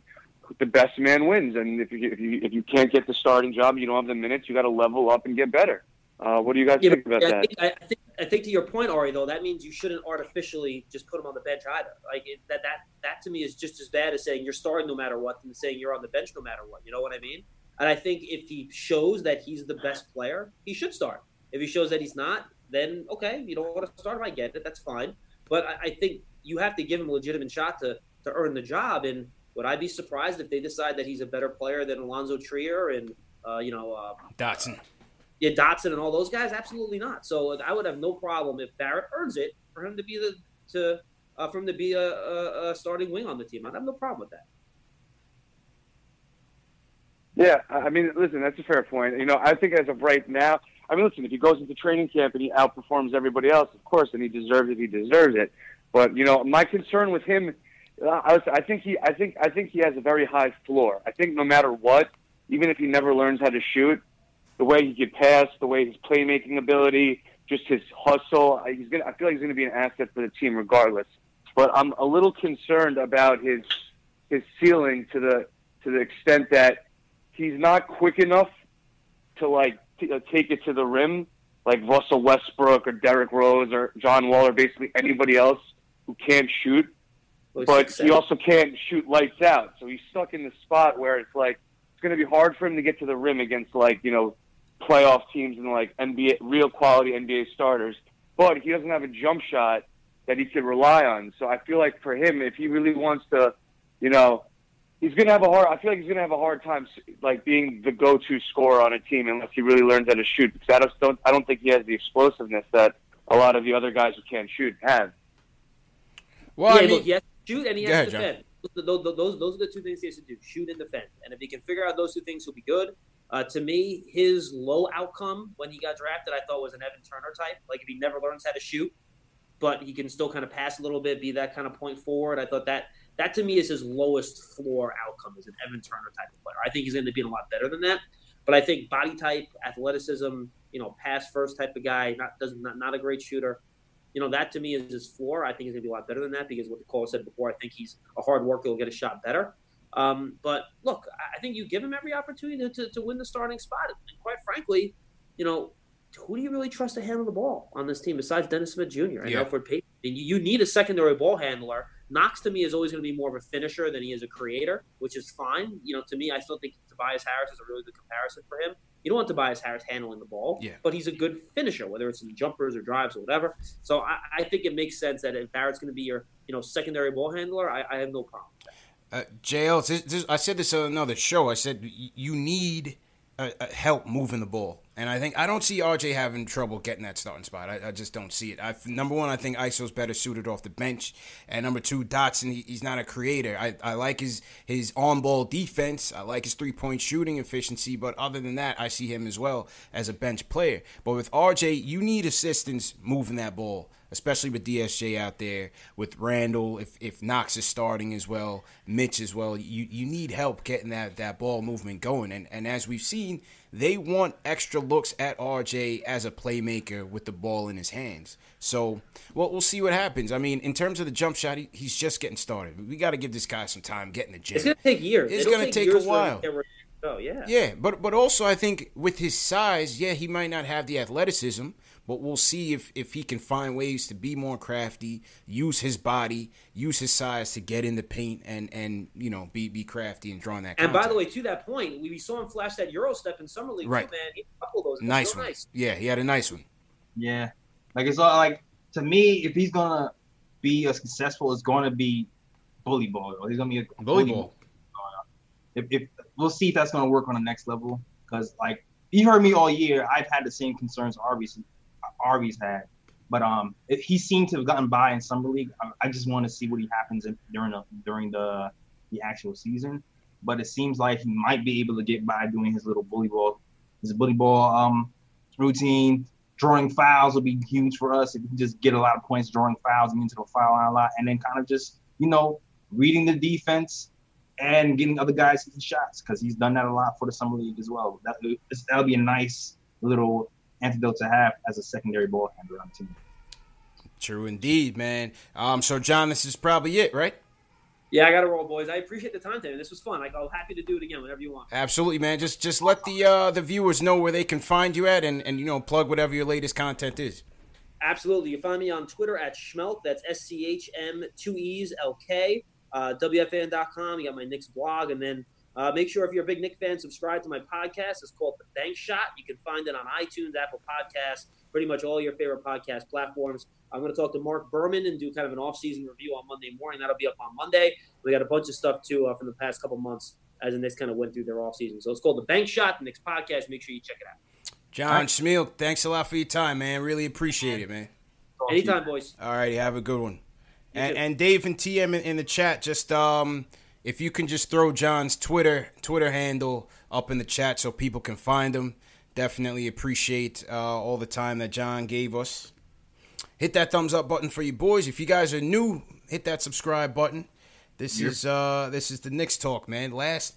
the best man wins. And if you, if you if you can't get the starting job, you don't have the minutes. You got to level up and get better. Uh, what do you guys Yeah, think about I that? think, I, think I think to your point, Ari, though, that means you shouldn't artificially just put him on the bench either. Like it, that that that to me is just as bad as saying you're starting no matter what than saying you're on the bench no matter what. You know what I mean? And I think if he shows that he's the best player, he should start. If he shows that he's not, then okay, you don't want to start him. I get it. That's fine. But I, I think you have to give him a legitimate shot to to earn the job. And would I be surprised if they decide that he's a better player than Alonzo Trier and uh, you know uh, Dotson. yeah, Dotson and all those guys? Absolutely not. So I would have no problem if Barrett earns it for him to be the to uh, for him to be a, a, a starting wing on the team. I'd have no problem with that. Yeah, I I mean, listen, that's a fair point. You know, I think as of right now, I mean, listen, if he goes into training camp and he outperforms everybody else, of course, and he deserves it, he deserves it. But you know, my concern with him, uh, I, I think he, I think, I think he has a very high floor. I think no matter what, even if he never learns how to shoot, the way he can pass, the way his playmaking ability, just his hustle, he's gonna. I feel like he's to be an asset for the team regardless. But I'm a little concerned about his his ceiling to the to the extent that he's not quick enough to like t- uh, take it to the rim like Russell Westbrook or Derrick Rose or John Wall or basically anybody else who can't shoot. But he also can't shoot lights out. So he's stuck in the spot where it's like it's going to be hard for him to get to the rim against like you know playoff teams and like NBA real quality NBA starters. But he doesn't have a jump shot that he could rely on. So I feel like for him, if he really wants to, you know, he's gonna have a hard. I feel like he's gonna have a hard time like being the go-to scorer on a team unless he really learns how to shoot. Because I just don't. I don't think he has the explosiveness that a lot of the other guys who can't shoot have. Well, yeah, I mean, he has to shoot and he has ahead, to John. defend. Those, those, those, those are the two things he has to do: shoot and defend. And if he can figure out those two things, he'll be good. Uh, to me, his low outcome when he got drafted, I thought was an Evan Turner type. Like if he never learns how to shoot, but he can still kind of pass a little bit, be that kind of point forward. I thought that that to me is his lowest floor outcome as an Evan Turner type of player. I think he's going to be a lot better than that. But I think body type, athleticism, you know, pass first type of guy, not doesn't not, not a great shooter. You know, that to me is his floor. I think he's going to be a lot better than that because what the call said before, I think he's a hard worker. He'll get a shot better. Um, but look, I- I think you give him every opportunity to, to, to win the starting spot. And quite frankly, you know, who do you really trust to handle the ball on this team besides Dennis Smith Jr. and Yeah. Elfrid Payton? And you, you need a secondary ball handler. Knox to me is always going to be more of a finisher than he is a creator, which is fine. You know, to me, I still think Tobias Harris is a really good comparison for him. You don't want Tobias Harris handling the ball, Yeah. but he's a good finisher, whether it's in jumpers or drives or whatever. So I, I think it makes sense that if Barrett's going to be your, you know, secondary ball handler, I, I have no problem. Uh, JL, this, this, I said this on another show. I said you need uh, uh, help moving the ball, and I think I don't see RJ having trouble getting that starting spot. I, I just don't see it. I, number one, I think ISO's better suited off the bench, and number two, Dotson, he, he's not a creator. I, I like his his on ball defense. I like his three point shooting efficiency, but other than that, I see him as well as a bench player. But with RJ, you need assistance moving that ball especially with DSJ out there, with Randle, if if Knox is starting as well, Mitch as well, you you need help getting that that ball movement going. And and as we've seen, they want extra looks at RJ as a playmaker with the ball in his hands. So, well, we'll see what happens. I mean, in terms of the jump shot, he, he's just getting started. We got to give this guy some time getting the gym. It's going to take years. It's going to take years a while. to get where- Oh yeah. Yeah, but but also I think with his size, yeah, he might not have the athleticism, but we'll see if if he can find ways to be more crafty, use his body, use his size to get in the paint and and you know be be crafty and drawing that. And by the way, to that point, we we saw him flash that Euro step in summer league. Right. Too, man, he had a couple of those. It nice real one. Nice. Yeah, he had a nice one. Yeah, like it's all like to me, if he's gonna be as successful, it's gonna be bully ball. Though. He's gonna be a Bully ball. If, if we'll see if that's gonna work on the next level, because like you heard me all year, I've had the same concerns Arby's Arby's had, but um, he seemed to have gotten by in summer league. I, I just want to see what he happens in, during the during the the actual season. But it seems like he might be able to get by doing his little bully ball, his bully ball um routine. Drawing fouls will be huge for us if we can just get a lot of points drawing fouls and into the foul line a lot, and then kind of just you know reading the defense and getting other guys hitting shots because he's done that a lot for the summer league as well. That that'll be a nice little antidote to have as a secondary ball handler on the team. True indeed, man. Um, so John, this is probably it, right? Yeah, I got to roll, boys. I appreciate the time today. This was fun. Like, I'm happy to do it again whenever you want. Absolutely, man. Just just let the uh, the viewers know where they can find you at, and and you know plug whatever your latest content is. Absolutely. You find me on Twitter at Schmeelk. That's S C H M two E's L K. Uh, WFAN.com. You got my Knicks blog. And then uh, make sure if you're a big Knick fan, subscribe to my podcast. It's called The Bank Shot. You can find it on iTunes, Apple Podcasts, pretty much all your favorite podcast platforms. I'm going to talk to Mark Berman and do kind of an off-season review on Monday morning. That'll be up on Monday. We got a bunch of stuff, too, uh, from the past couple months as the Knicks kind of went through their off-season. So it's called The Bank Shot, the Knicks podcast. Make sure you check it out. John Schmeelk, thanks a lot for your time, man. Really appreciate it, man. Anytime, boys. All righty, have a good one. And, and Dave and TM in, in the chat, just um, if you can just throw John's Twitter Twitter handle up in the chat so people can find him. Definitely appreciate uh, all the time that John gave us. Hit that thumbs up button for you boys. If you guys are new, hit that subscribe button. This Yep. is uh, this is the Knicks talk, man. Last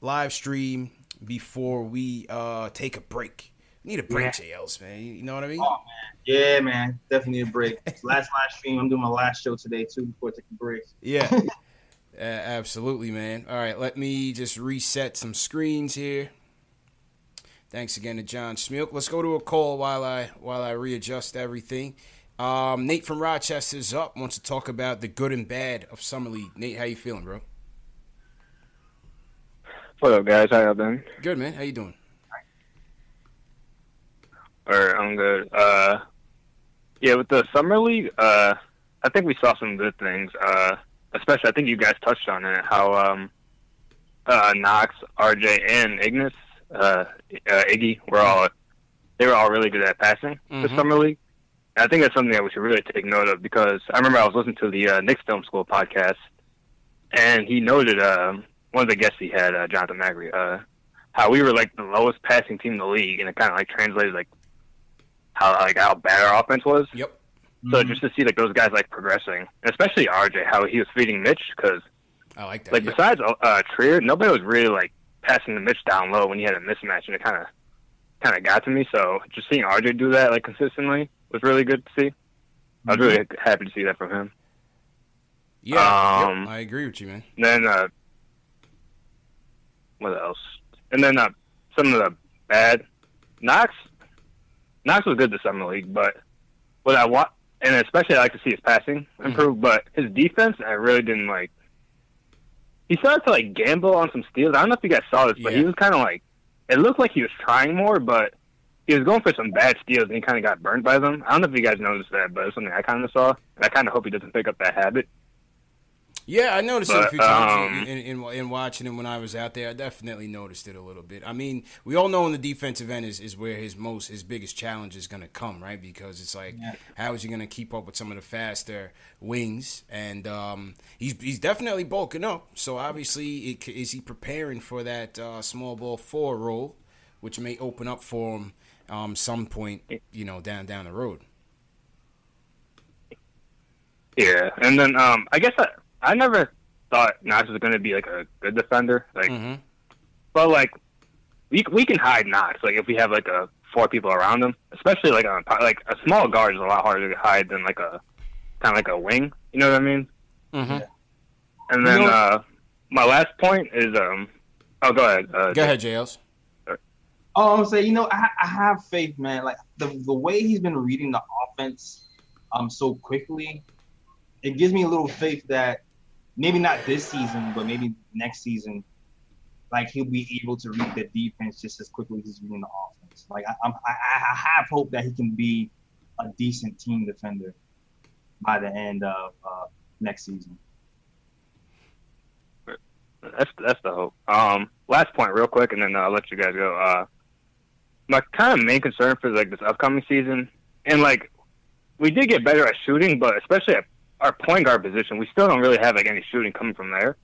live stream before we uh, take a break. Need a break, JLs, man. You know what I mean? Oh man, yeah, man, definitely a break. Last live stream. I'm doing my last show today too before I take a break. Yeah. Uh, absolutely, man. All right, let me just reset some screens here. Thanks again to John Schmeelk. Let's go to a call while I while I readjust everything. Um, Nate from Rochester's up. Wants to talk about the good and bad of summer league. Nate, how you feeling, bro? What up, guys? How y'all been? Good, man. How you doing? All right, I'm good. Uh, yeah, with the summer league, uh, I think we saw some good things. Uh, especially, I think you guys touched on it. How um, uh, Knox, RJ, and Ignas, uh, uh, Iggy were all they were all really good at passing the Mhm. summer league. And I think that's something that we should really take note of because I remember I was listening to the uh, Knicks Film School podcast, and he noted um, one of the guests he had, uh, Jonathan Macri, uh, how we were like the lowest passing team in the league, and it kind of like translated like how like how bad our offense was. Yep. So just to see like those guys like progressing, especially RJ, how he was feeding Mitch because I like that. like yep. besides uh, Trier, nobody was really like passing the Mitch down low when you had a mismatch, and it kind of kind of got to me. So just seeing RJ do that like consistently was really good to see. I was really happy to see that from him. yeah, um, yep, I agree with you, man. Then uh, what else? And then uh, some of the bad Knox. Knox was good this summer league, but what I want, and especially I like to see his passing mm-hmm. improve. But his defense, I really didn't like. He started to like gamble on some steals. I don't know if you guys saw this, but he was kind of like. It looked like he was trying more, but he was going for some bad steals, and he kind of got burned by them. I don't know if you guys noticed that, but it's something I kind of saw. And I kind of hope he doesn't pick up that habit. Yeah, I noticed it a But, few times um, in, in, in watching him when I was out there. I definitely noticed it a little bit. I mean, we all know in the defensive end is, is where his most his biggest challenge is going to come, right? Because it's like, how is he going to keep up with some of the faster wings? And um, he's he's definitely bulking up. So obviously, it, is he preparing for that uh, small ball four role, which may open up for him um, some point, you know, down down the road. Yeah, and then um, I guess I, I never thought Knox was going to be like a good defender, like, Mm-hmm. but like we we can hide Knox like if we have like a four people around him, especially like on like a small guard is a lot harder to hide than like a kind of like a wing. You know what I mean? Mm-hmm. And then You know- uh, my last point is um, oh go ahead. Uh, Go ahead, JLs. Oh, I'm saying, you know, I, I have faith, man. Like the the way he's been reading the offense, um, so quickly, it gives me a little faith that maybe not this season, but maybe next season, like he'll be able to read the defense just as quickly as he's reading the offense. Like I, I, I have hope that he can be a decent team defender by the end of uh, next season. That's that's the hope. Um, last point, real quick, and then I'll let you guys go. Uh, my kind of main concern for like this upcoming season, and like we did get better at shooting, but especially at our point guard position, we still don't really have like any shooting coming from there.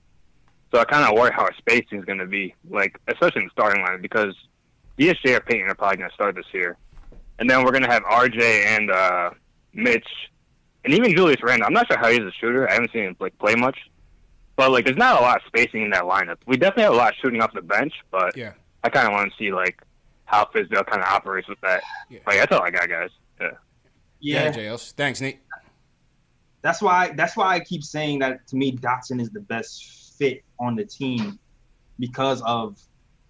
So I kind of worry how our spacing is going to be, like especially in the starting line, because DSJ or Payton are probably going to start this year, and then we're going to have RJ and uh, Mitch, and even Julius Randle. I'm not sure how he's a shooter. I haven't seen him like play much. But like, there's not a lot of spacing in that lineup. We definitely have a lot of shooting off the bench, but Yeah. I kind of want to see like how Fizdale kind of operates with that. Like that's all I got, guys. Yeah. Yeah, JLs. Thanks, Nate. That's why that's why I keep saying that to me Dotson is the best fit on the team because of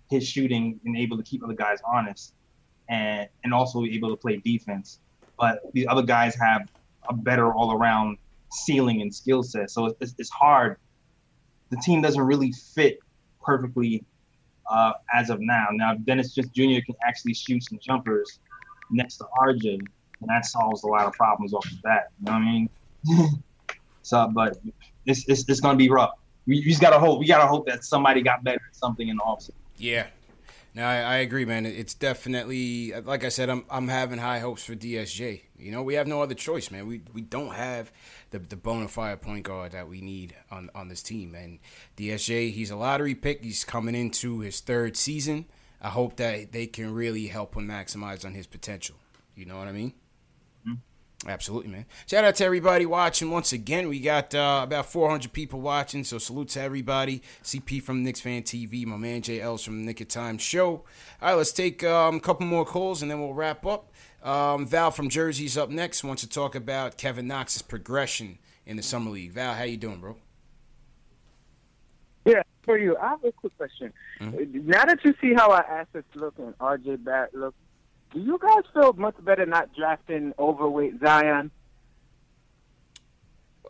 his shooting and able to keep other guys honest and and also able to play defense. But the other guys have a better all around ceiling and skill set. So it's, it's hard. The team doesn't really fit perfectly uh, as of now. Now Dennis just Jr. can actually shoot some jumpers next to RJ, and that solves a lot of problems off the bat. You know what I mean? so, but it's it's, it's gonna be rough. We, we just gotta hope. We gotta hope that somebody got better at something in the offseason. Yeah. No, I, I agree, man. It's definitely like I said. I'm I'm having high hopes for DSJ. You know, we have no other choice, man. We we don't have the the bona fide point guard that we need on on this team. And DSJ, he's a lottery pick. He's coming into his third season. I hope that they can really help him maximize on his potential. You know what I mean? Absolutely, man. Shout out to everybody watching once again. We got uh, about 400 people watching, so salute to everybody. CP from Knicks Fan TV, my man Ells from the Nick of Time Show. All right, let's take um, a couple more calls and then we'll wrap up. Um, Val from Jersey's up next. Wants to talk about Kevin Knox's progression in the summer league. Val, how you doing, bro? Yeah, for you. I have a quick question. Mm-hmm. Now that you see how our assets look and RJ Barrett look, do you guys feel much better not drafting overweight Zion?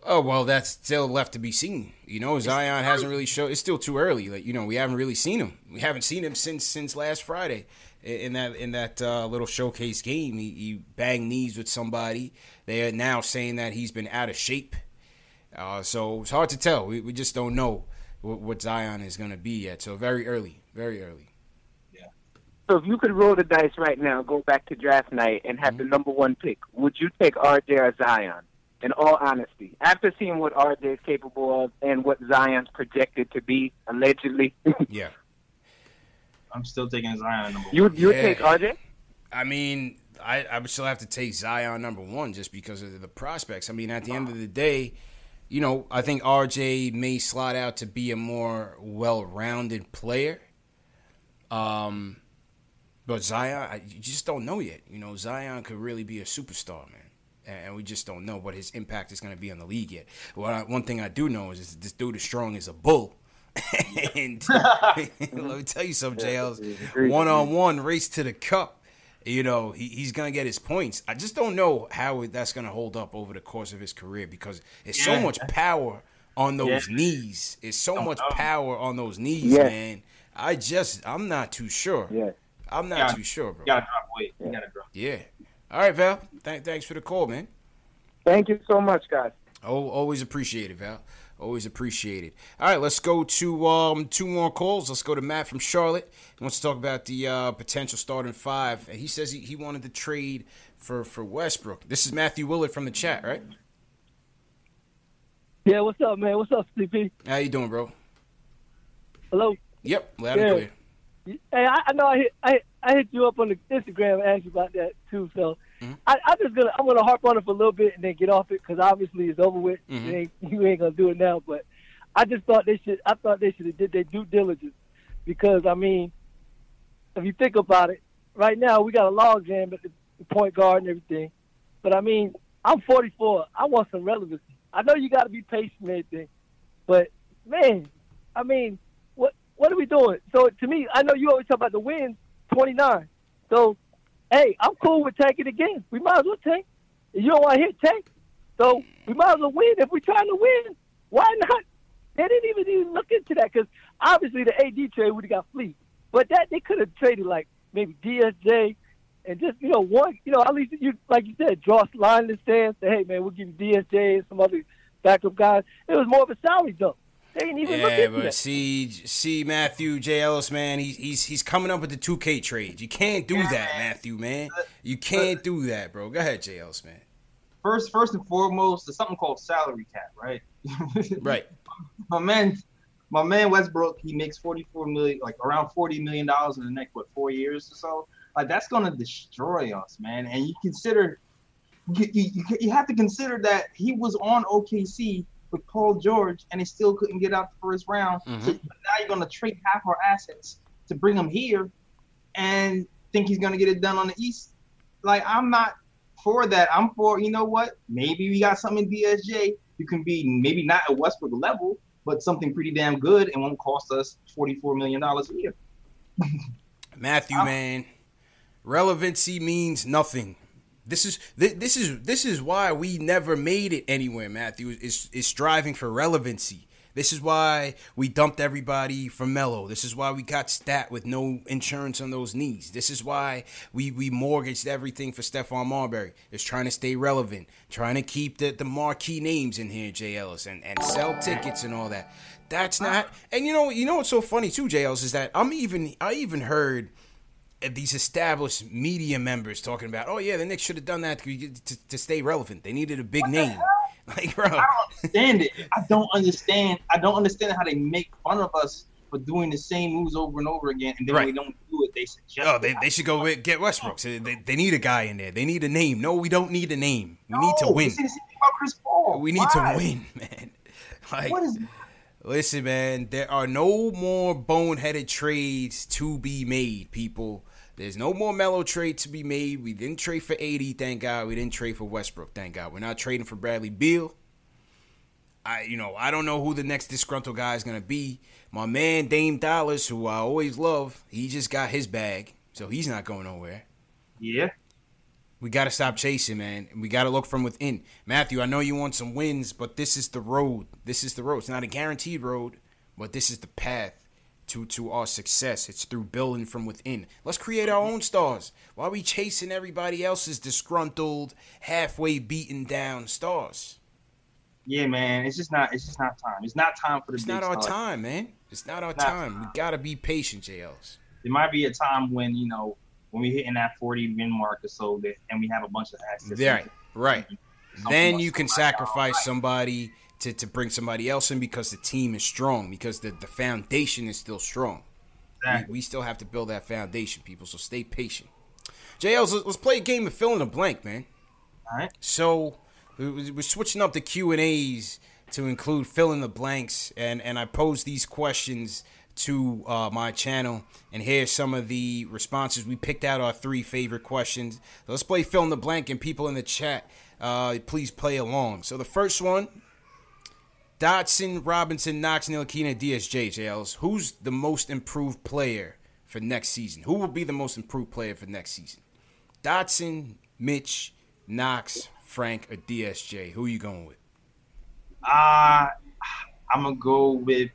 Oh well, that's still left to be seen. You know, Zion hasn't really shown. It's still too early. Like you know, we haven't really seen him. We haven't seen him since since last Friday in that in that uh, little showcase game. He, he banged knees with somebody. They are now saying that he's been out of shape. Uh, so it's hard to tell. We, we just don't know what, what Zion is going to be yet. So very early, very early. So if you could roll the dice right now, go back to draft night, and have the number one pick, would you take RJ or Zion? In all honesty, after seeing what RJ is capable of and what Zion's projected to be, allegedly, Yeah. I'm still taking Zion number you one. you would Yeah. take RJ? I mean, I, I would still have to take Zion number one just because of the prospects. I mean, at the end of the day, you know, I think RJ may slot out to be a more well-rounded player. Um, but Zion, I, you just don't know yet. You know, Zion could really be a superstar, man. And and we just don't know what his impact is going to be on the league yet. Well, I, one thing I do know is this dude is strong as a bull. and let me tell you something, JL's one on one race to the cup. You know, he, he's going to get his points. I just don't know how that's going to hold up over the course of his career because it's so much power on those Yeah. knees. It's so Don't much know. power on those knees, Yeah. man. I just, I'm not too sure. Yeah. I'm not Yeah. too sure, bro. You gotta drop weight. You gotta drop. Yeah. All right, Val. Th- thanks for the call, man. Thank you so much, guys. Oh, always appreciate it, Val. Always appreciate it. All right, let's go to um, two more calls. Let's go to Matt from Charlotte. He wants to talk about the uh, potential starting five. And he says he, he wanted to trade for, for Westbrook. This is Matthew Willard from the chat, right? Yeah, what's up, man? What's up, CP? How you doing, bro? Hello. Yep, loud Yeah. and clear. Hey, I, I know I hit, I I hit you up on the Instagram and asked you about that too. So I, I just gonna I'm gonna harp on it for a little bit and then get off it because obviously it's over with. Mhm. You, ain't, you ain't gonna do it now. But I just thought they should. I thought they should have did their due diligence because I mean, if you think about it, right now we got a log jam at the point guard and everything. But I mean, I'm 44. I want some relevancy. I know you got to be patient and everything, but man, I mean, what are we doing? So to me, I know you always talk about the wins, 29. So, hey, I'm cool with tanking again. We might as well tank. If you don't want to hit tank, so we might as well win. If we're trying to win, why not? They didn't even, even look into that because obviously the AD trade would have got fleet, but that they could have traded like maybe DSJ and just you know one, you know at least you like you said, draw a line in the sand. Say, hey man, we'll give you DSJ and some other backup guys. It was more of a salary dump. They didn't even Yeah, into but that. see, see Matthew J. Ellis, man, he's he's he's coming up with the two K trade. You can't do that, Matthew, man. You can't do that, bro. Go ahead, J. Ellis, man. First, first and foremost, there's something called salary cap, right? Right. my man, my man Westbrook, he makes 44 million, like around 40 million dollars in the next what four years or so. Like that's gonna destroy us, man. And you consider, you, you, you have to consider that he was on OKC with Paul George, and he still couldn't get out the first round. Mhm. So now you're gonna trade half our assets to bring him here, and think he's gonna get it done on the East. Like I'm not for that. I'm for you know what? Maybe we got something in DSJ. You can be maybe not at Westbrook level, but something pretty damn good and won't cost us forty four million dollars a year. Matthew, man, relevancy means nothing. This is this is this is why we never made it anywhere. Matthew is is striving for relevancy. This is why we dumped everybody from Melo. This is why we got stat with no insurance on those knees. This is why we, we mortgaged everything for Stephon Marbury. It's trying to stay relevant, trying to keep the, the marquee names in here, Jay Ellis, and, and sell tickets and all that. That's not and you know you know what's so funny too, Jay Ellis, is that I'm even I even heard Uh, these established media members talking about, oh yeah, the Knicks should have done that to, to, to stay relevant. They needed a big name. Like, bro, I don't understand it. I don't understand. I don't understand how they make fun of us for doing the same moves over and over again, and then when we don't do it, they suggest. Oh, they, they should go with, get Westbrook. So they, they need a guy in there. They need a name. No, we don't need a name. We need to win. it's the same thing about Chris Paul. We need Why? to win, man. Like, What is? listen, man, there are no more boneheaded trades to be made, people. There's no more Melo trade to be made. We didn't trade for AD, thank God. We didn't trade for Westbrook, thank God. We're not trading for Bradley Beal. I you know I don't know who the next disgruntled guy is gonna be. My man Dame Dollars, who I always love, he just got his bag, so he's not going nowhere. Yeah. We got to stop chasing, man. We got to look from within. Matthew, I know you want some wins, but this is the road. This is the road. It's not a guaranteed road, but this is the path to to our success. It's through building from within. Let's create our own stars. Why are we chasing everybody else's disgruntled, halfway beaten down stars? Yeah, man. It's just not. It's just not time. It's not time for the. It's not our stars. time, man. It's not our Not time. We gotta be patient, JLs. There might be a time when you know when we're hitting that forty win mark or so that, and we have a bunch of access. Right, right. Something Then you can sacrifice somebody to, to bring somebody else in because the team is strong, because the, the foundation is still strong. We, we still have to build that foundation, people. So stay patient. JLs, let's, let's play a game of fill in the blank, man. All right. So we- we're switching up the Q and A's to include fill in the blanks, and and I pose these questions to uh, my channel, and here's some of the responses. We picked out our three favorite questions. let's play fill in the blank, and people in the chat, uh, please play along. So the first one. Dotson, Robinson, Knox, Ntilikina, DSJ, JLs. Who's the most improved player for next season? Who will be the most improved player for next season? Dotson, Mitch, Knox, Frank, or DSJ? Who are you going with? Uh, I'm gonna go with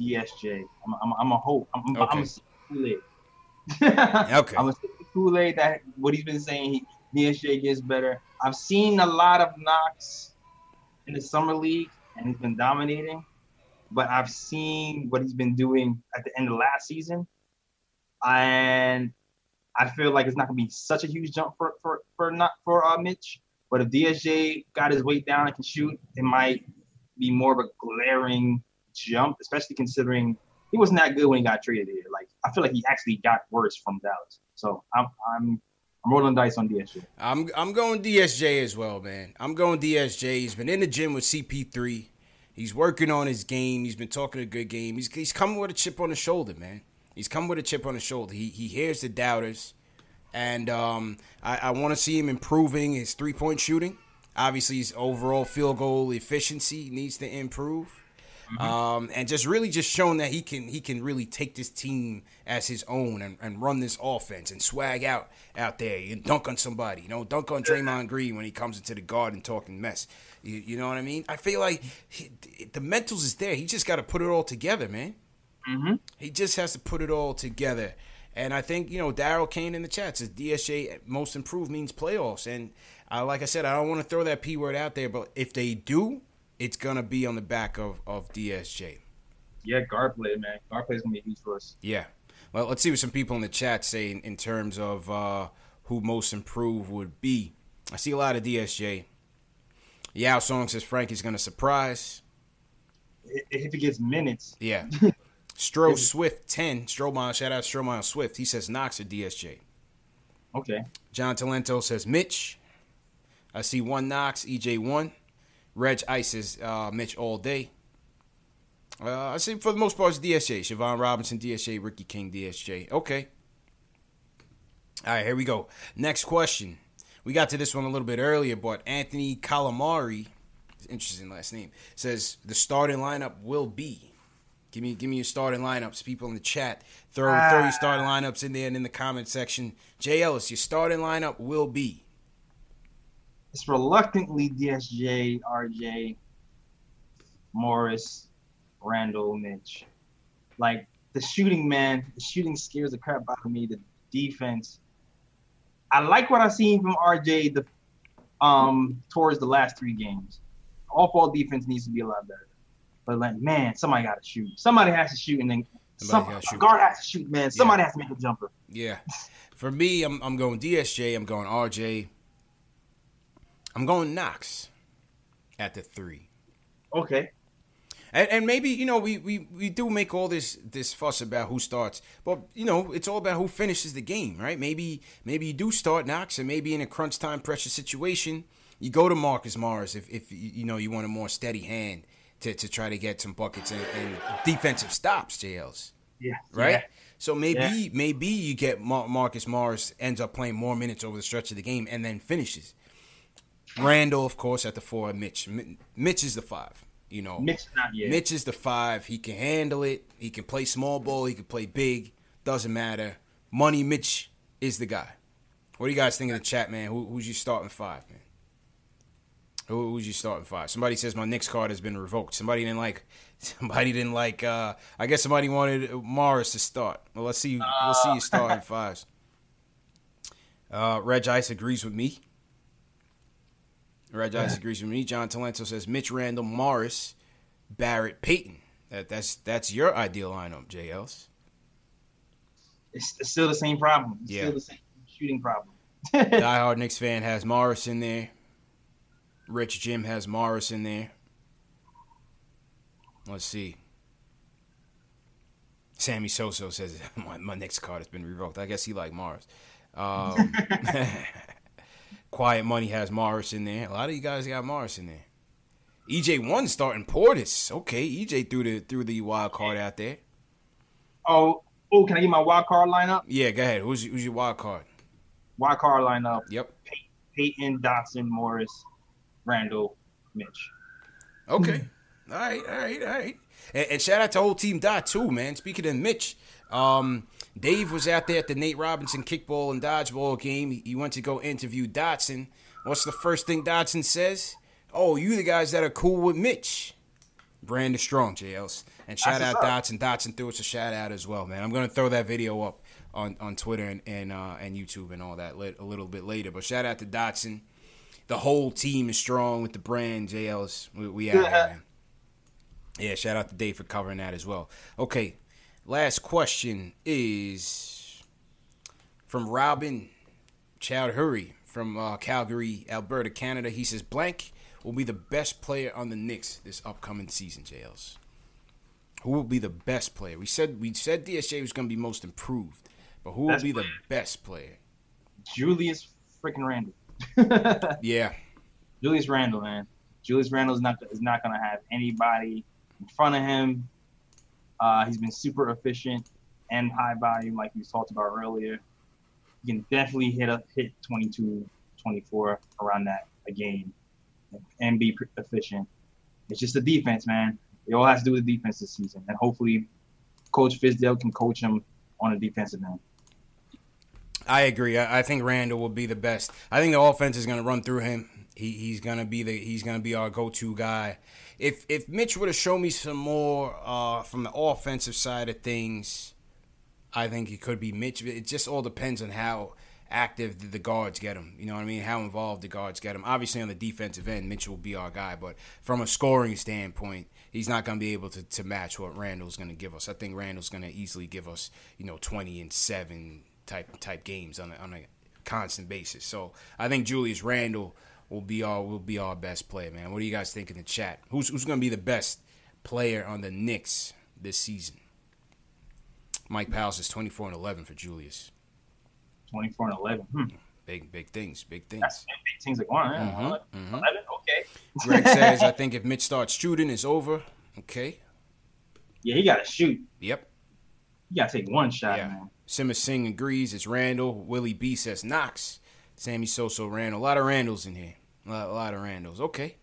DSJ. I'm, I'm, I'm a hope. I'm, I'm, I'm a Kool Aid. okay. I'm a Kool Aid that what he's been saying. He, DSJ gets better. I've seen a lot of knocks in the summer league, and he's been dominating. But I've seen what he's been doing at the end of last season, and I feel like it's not gonna be such a huge jump for for for not for uh, Mitch. But if DSJ got his weight down and can shoot, it might be more of a glaring jump, especially considering he wasn't that good when he got traded here. Like I feel like he actually got worse from Dallas. So I'm I'm I'm rolling dice on DSJ. I'm I'm going DSJ as well, man. I'm going DSJ. He's been in the gym with CP3. He's working on his game. He's been talking a good game. He's he's coming with a chip on his shoulder, man. He's coming with a chip on his shoulder. He he hears the doubters, and um, I, I want to see him improving his three point shooting. Obviously, his overall field goal efficiency needs to improve. Um, and just really just showing that he can he can really take this team as his own and, and run this offense and swag out out there and dunk on somebody, you know, dunk on Draymond Green when he comes into the garden talking mess. You, you know what I mean? I feel like he, the mentals is there. He just got to put it all together, man. Mm-hmm. He just has to put it all together. And I think, you know, Daryl Kane in the chat says DSJ most improved means playoffs. And uh, like I said, I don't want to throw that P word out there, but if they do, it's going to be on the back of, of DSJ. Yeah, guard play, man. Guard play is gonna be huge for us. Yeah. Well, let's see what some people in the chat say in, in terms of uh, who most improved would be. I see a lot of DSJ. Yao Song says Frankie's going to surprise. If he gets minutes, Yeah. Stro Swift 10. Stromile, shout out Stromile Swift. He says Knox or DSJ. Okay. John Talento says Mitch. I see one Knox, EJ one. Reg Ice says uh, Mitch all day. Uh, I see for the most part it's DSJ. Siobhan Robinson, DSJ. Ricky King, DSJ. Okay. All right, here we go. Next question. We got to this one a little bit earlier, but Anthony Calamari, interesting last name, says the starting lineup will be. Give me, give me your starting lineups. People in the chat, throw throw your starting lineups in there and in the comment section. Jay Ellis, your starting lineup will be. It's reluctantly DSJ, RJ, Morris, Randle, Mitch. Like the shooting, man, the shooting scares the crap out of me. The defense. I like what I've seen from RJ the um towards the last three games. Off ball defense needs to be a lot better. But like, man, somebody got to shoot. Somebody has to shoot, and then Somebody some, gotta guard has to shoot. Man, somebody has to make a jumper. Yeah. For me, I'm I'm going DSJ. I'm going RJ. I'm going Knox at the three. Okay. And, and maybe you know we, we, we do make all this this fuss about who starts, but you know it's all about who finishes the game, right? Maybe maybe you do start Knox, and maybe in a crunch time pressure situation, you go to Marcus Morris if if you know you want a more steady hand to, to try to get some buckets and, and defensive stops, JLs. Yeah. right? Yeah. So maybe Yeah. maybe you get Mar- Marcus Morris ends up playing more minutes over the stretch of the game and then finishes. Randle, of course, at the four. Mitch, Mitch is the five. You know, Mitch not yet. Mitch is the five. He can handle it. He can play small ball. He can play big. Doesn't matter. Money Mitch is the guy. What do you guys think in the chat, man? Who, who's your starting five, man? Who, who's your starting five? Somebody says my Knicks card has been revoked. Somebody didn't like. Somebody didn't like. uh I guess somebody wanted Morris to start. Well, let's see. let's see your starting fives. Uh, Reg Ice agrees with me. Reg Ice agrees with me. John Talento says Mitch Randle, Morris, Barrett, Payton. That, that's that's your ideal lineup, JLs. It's, it's still the same problem. It's Yeah. still the same shooting problem. Diehard Knicks fan has Morris in there. Rich Jim has Morris in there. Let's see. Sammy Soso says my, my Knicks card has been revoked. I guess he like Morris. Um, Quiet Money has Morris in there. A lot of you guys got Morris in there. EJ one starting Portis. Okay, EJ threw the threw the wild card out there. Oh, oh, can I get my wild card lineup? Yeah, go ahead. Who's who's your wild card? Wild card lineup. Yep. Payton, Dotson, Morris, Randle, Mitch. Okay. All right, all right, all right. And, and shout out to whole team Dot too, man. Speaking of Mitch, um, Dave was out there at the Nate Robinson kickball and dodgeball game. He, went to go interview Dotson. What's the first thing Dotson says? Oh, you the guys that are cool with Mitch. Brandon Strong, JLs. And shout That's out Dotson. Dotson threw us a shout out as well, man. I'm gonna throw that video up on, on Twitter and and, uh, and YouTube and all that lit, a little bit later. But shout out to Dotson. The whole team is strong with the brand, JLs. We, we out here, man. Yeah, shout out to Dave for covering that as well. Okay, last question is from Robin Chowdhury from uh, Calgary, Alberta, Canada. He says blank will be the best player on the Knicks this upcoming season. JLs. Who will be the best player? We said we said DSJ was going to be most improved, but who will Best be the best player? Julius freaking Randle. Yeah, Julius Randle, man. Julius Randle is not is not gonna have anybody in front of him. Uh, he's been super efficient and high volume, like we talked about earlier. He can definitely hit a hit 22, 24 around that a game and be efficient. It's just the defense, man. It all has to do with the defense this season, and hopefully, Coach Fizdale can coach him on a defensive end. I agree. I think Randle will be the best. I think the offense is going to run through him. He, he's to be the he's to be our go-to guy. If if Mitch would have shown me some more uh, from the offensive side of things, I think it could be Mitch. It just all depends on how active the, the guards get him. You know what I mean? How involved the guards get him. Obviously, on the defensive end, Mitch will be our guy. But from a scoring standpoint, he's not going to be able to, to match what Randle's going to give us. I think Randle's going to easily give us, you know, 20 and 7 type type games on a, on a constant basis. So I think Julius Randle will be our will be our best player, man. What do you guys think in the chat? Who's who's going to be the best player on the Knicks this season? Mike Powell says 24 and 11 for Julius. 24 and 11. Hmm. Big big things, big things. That's big things like one. Mhm, 11, mhm. 11, okay. Greg says, I think if Mitch starts shooting, it's over. Okay. Yeah, he got to shoot. Yep. You got to take one shot, Yeah. man. Simmer Singh agrees. It's Randle. Willie B says Knox. Sammy Soso Randle. A lot of Randles in here. A lot, a lot of Randles. Okay.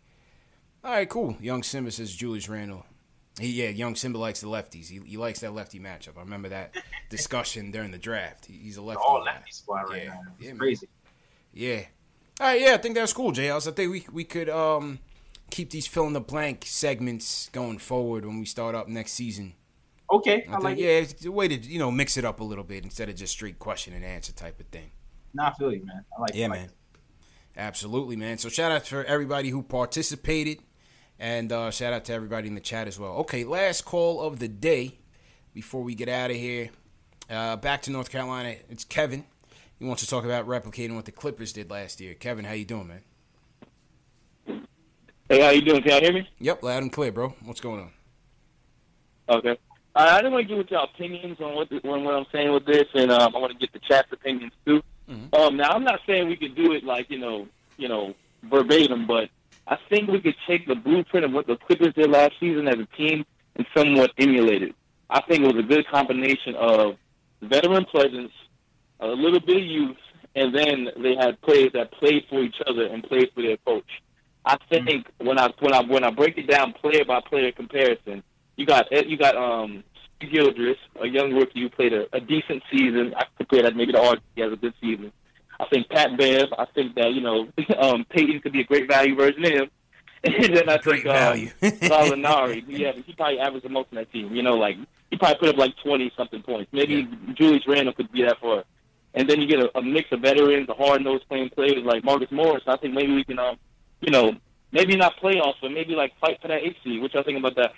All right, cool. Young Simba says Julius Randle. He, yeah, Young Simba likes the lefties. He, he likes that lefty matchup. I remember that discussion during the draft. He- he's a lefty. All lefty squad right Yeah. now. It's Yeah, man. crazy. Yeah. All right, yeah, I think that's cool, JLs. I think we we could um keep these fill in the blank segments going forward when we start up next season. Okay, I, I think, like yeah, it. it's a way to you know mix it up a little bit instead of just straight question and answer type of thing. Nah, I feel you, man. I like. Yeah, I like man. Absolutely, man. So shout out for everybody who participated, and uh, shout out to everybody in the chat as well. Okay, last call of the day before we get out of here. Uh, back to North Carolina. It's Kevin. He wants to talk about replicating what the Clippers did last year. Kevin, how you doing, man? Hey, how you doing? Can y'all hear me? Yep, loud and clear, bro. What's going on? Okay. Uh, I just want to get your opinions on what the, on what I'm saying with this, and um, I want to get the chat's opinions too. Um, now, I'm not saying we could do it like you know, you know, verbatim, but I think we could take the blueprint of what the Clippers did last season as a team and somewhat emulate it. I think it was a good combination of veteran presence, a little bit of youth, and then they had players that played for each other and played for their coach. I think when I when I when I break it down player by player comparison, you got you got um Gilgeous, a young rookie who played a, a decent season. I compare that maybe to RG has a good season. I think Pat Bev. I think that you know um, Payton could be a great value version of him. And then I Great think value. um, Gallinari, yeah, he probably averaged the most on that team. You know, like he probably put up like twenty something points. Maybe Julius Randle could be that for. And then you get a, a mix of veterans, a hard nosed playing players like Marcus Morris. I think maybe we can, um, you know, maybe not playoffs, but maybe like fight for that eight seed. What y'all think about that?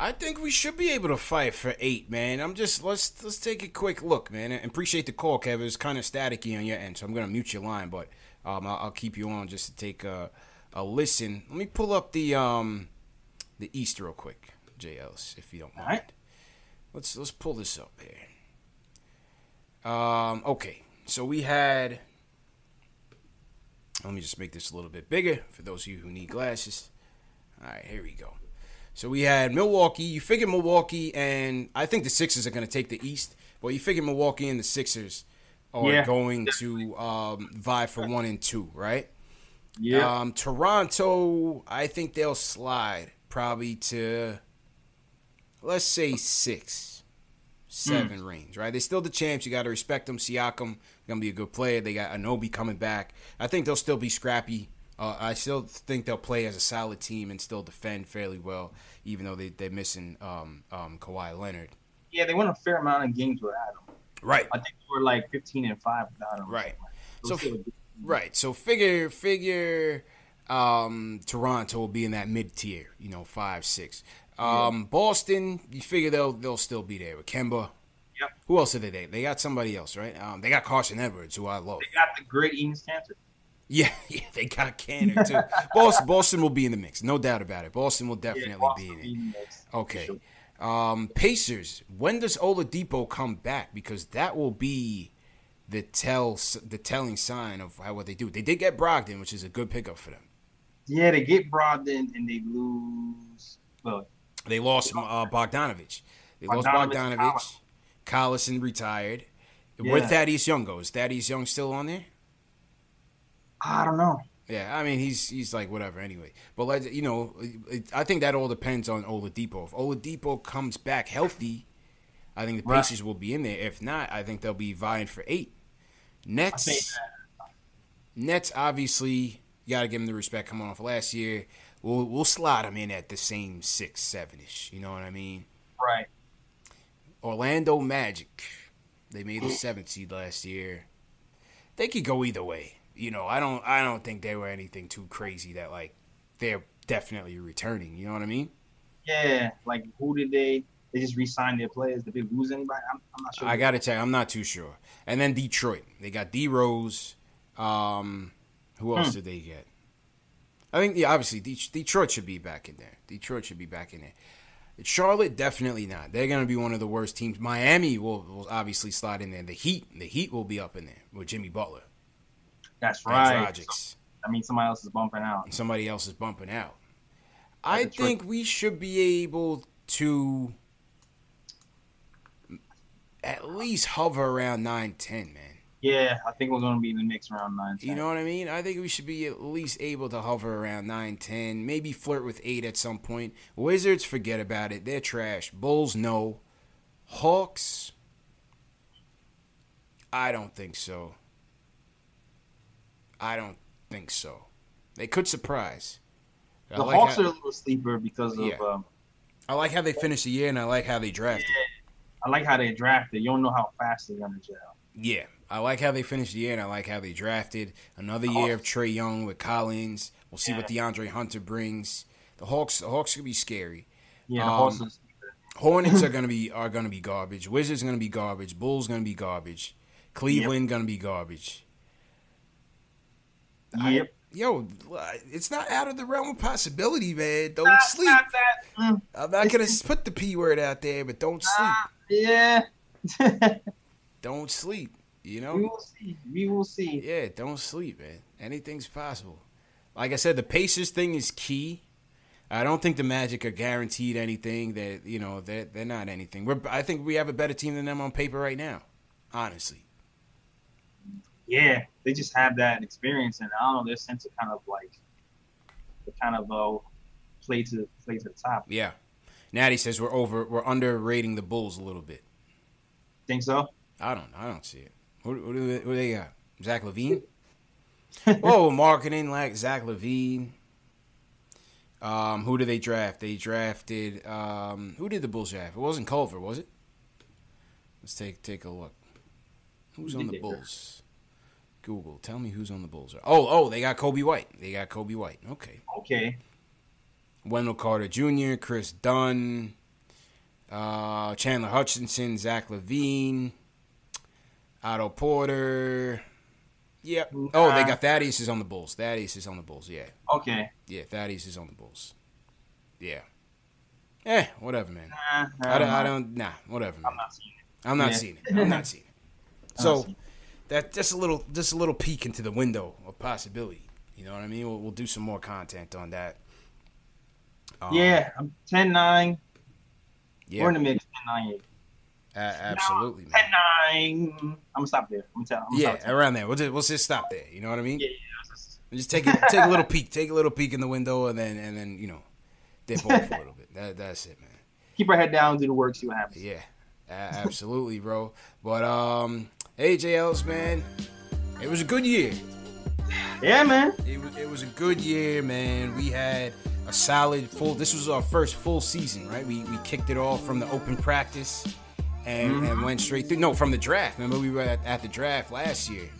I think we should be able to fight for eight, man. I'm just let's let's take a quick look, man. And appreciate the call, Kev. It's kind of staticky on your end, so I'm gonna mute your line, but um, I'll, I'll keep you on just to take a, a listen. Let me pull up the um the East real quick, JLs, if you don't mind. Let's let's pull this up here. Um, okay, so we had. Let me just make this a little bit bigger for those of you who need glasses. All right, here we go. So we had Milwaukee. You figure Milwaukee and I think the Sixers are going to take the East, but you figure Milwaukee and the Sixers are Yeah. going to um, vie for one and two, right? Yeah. Um, Toronto, I think they'll slide probably to let's say six, seven range, right? They're still the champs. You got to respect them. Siakam gonna be a good player. They got Anunoby coming back. I think they'll still be scrappy. Uh, I still think they'll play as a solid team and still defend fairly well, even though they they're missing um, um, Kawhi Leonard. Yeah, they won a fair amount of games without him. Right. I think they were like 15 and five without him. Right. So, Right. So figure figure um, Toronto will be in that mid tier, you know, five six. Um, Boston, you figure they'll they'll still be there with Kemba. Yep. Who else did they? They got somebody else, right? Um, they got Carson Edwards, who I love. they got the great Enes Kanter. Yeah, yeah, they got Kanter too. Boston, Boston will be in the mix, no doubt about it. Boston will definitely Boston be in it. mix, Okay. Um, Pacers. When does Oladipo come back? Because that will be the tell the telling sign of how what they do. They did get Brogdon, which is a good pickup for them. Yeah, they get Brogdon and they lose. Well, They lost uh, Bogdanovich. They lost Bogdanovich, Bogdanovich. Collison retired. Yeah. Where Thaddeus Young goes. Is Thaddeus Young still on there? I don't know. Yeah, I mean he's he's like whatever anyway. But like you know, I think that all depends on Oladipo. If Oladipo comes back healthy, I think the Right. Pacers will be in there. If not, I think they'll be vying for eight. Nets. Nets obviously you got to give them the respect coming off last year. We'll we'll slot them in at the same six seven ish. You know what I mean? Right. Orlando Magic. They made the seventh seed last year. They could go either way. You know, I don't I don't think they were anything too crazy that like they're definitely returning. You know what I mean? Yeah, like who did they? They just re-signed their players. Did they lose anybody? I'm, I'm not sure. I got to tell you, I'm not too sure. And then Detroit, they got D Rose. Um, who else Hmm. did they get? I think yeah, obviously Detroit should be back in there. Detroit should be back in there. Charlotte definitely not. They're going to be one of the worst teams. Miami will, will obviously slide in there. The Heat, the Heat will be up in there with Jimmy Butler. That's right. So, I mean, somebody else is bumping out. and somebody else is bumping out. I think we should be able to at least hover around 9 10, man. Yeah, I think we're going to be in the mix around nine. 10. You know what I mean? I think we should be at least able to hover around 9 10, maybe flirt with 8 at some point. Wizards, forget about it. They're trash. Bulls, no. Hawks, I don't think so. I don't think so. They could surprise. I The like Hawks how- are a little sleeper because of. Yeah. Um, I like how they finished the year, and I like how they drafted. I like how they drafted. You don't know how fast they're going to gel. Yeah, I like how they finished the year, and I like how they drafted another year of Trae Young with Collins. We'll see what DeAndre Hunter brings. The Hawks, the Hawks could be scary. Yeah, the Um, Hawks are Hornets are gonna be are gonna be garbage. Wizards gonna be garbage. Bulls gonna be garbage. Cleveland gonna be garbage. I- Yep. yo, it's not out of the realm of possibility, man. Don't Not- sleep. not that- mm. I'm not gonna put the p word out there, but don't sleep. Yeah. Don't sleep. You know. We will see. We will see. Yeah, don't sleep, man. Anything's possible. Like I said, the Pacers thing is key. I don't think the Magic are guaranteed anything. That you know, they're they're not anything. We're I think we have a better team than them on paper right now. Honestly, Yeah, they just have that experience, and I don't know their sense of kind of like the kind of uh, play to play to the top. Yeah. Natty says we're over. We're underrating the Bulls a little bit. Think so? I don't. I don't see it. Who, who, do, they, who they got? Zach LaVine. oh, marketing like Zach LaVine. Um, who did they draft? They drafted. Um, who did the Bulls draft? It wasn't Culver, was it? Let's take take a look. Who's on the Bulls? Google. Tell me who's on the Bulls. Oh, oh, they got Coby White. They got Coby White. Okay. Okay. Wendell Carter Jr., Kris Dunn, uh, Chandler Hutchinson, Zach LaVine, Otto Porter. Yep. Oh, they got Thaddeus is on the Bulls. Thaddeus is on the Bulls. Yeah. Okay. Yeah, Thaddeus is on the Bulls. Yeah. Eh, whatever, man. Nah, I, don't, nah. I don't. Nah, whatever. Man. I'm not seeing it. I'm not Yeah. seeing it. I'm not seeing it. So that just a little, just a little peek into the window of possibility. You know what I mean? We'll, we'll do some more content on that. Um, yeah, I'm 10 9. Yeah. We're in the mix 10 9. a- absolutely, man. 10 9. I'm going to stop there. I'm going to tell. I'm Yeah, stop around there. We'll just, we'll just stop there. You know what I mean? Yeah, Just take a, take a little peek, take a little peek in the window, and then and then you know, dip off a little bit. That that's it, man. Keep our head down, do the work, see what happens. Yeah, a- absolutely, bro. But um, AJLs, man, it was a good year. Yeah, man. It was it was a good year, man. We had a solid full. This was our first full season, right? We we kicked it off from the open practice. And, and went straight through. No, from the draft. Remember, we were at, at the draft last year.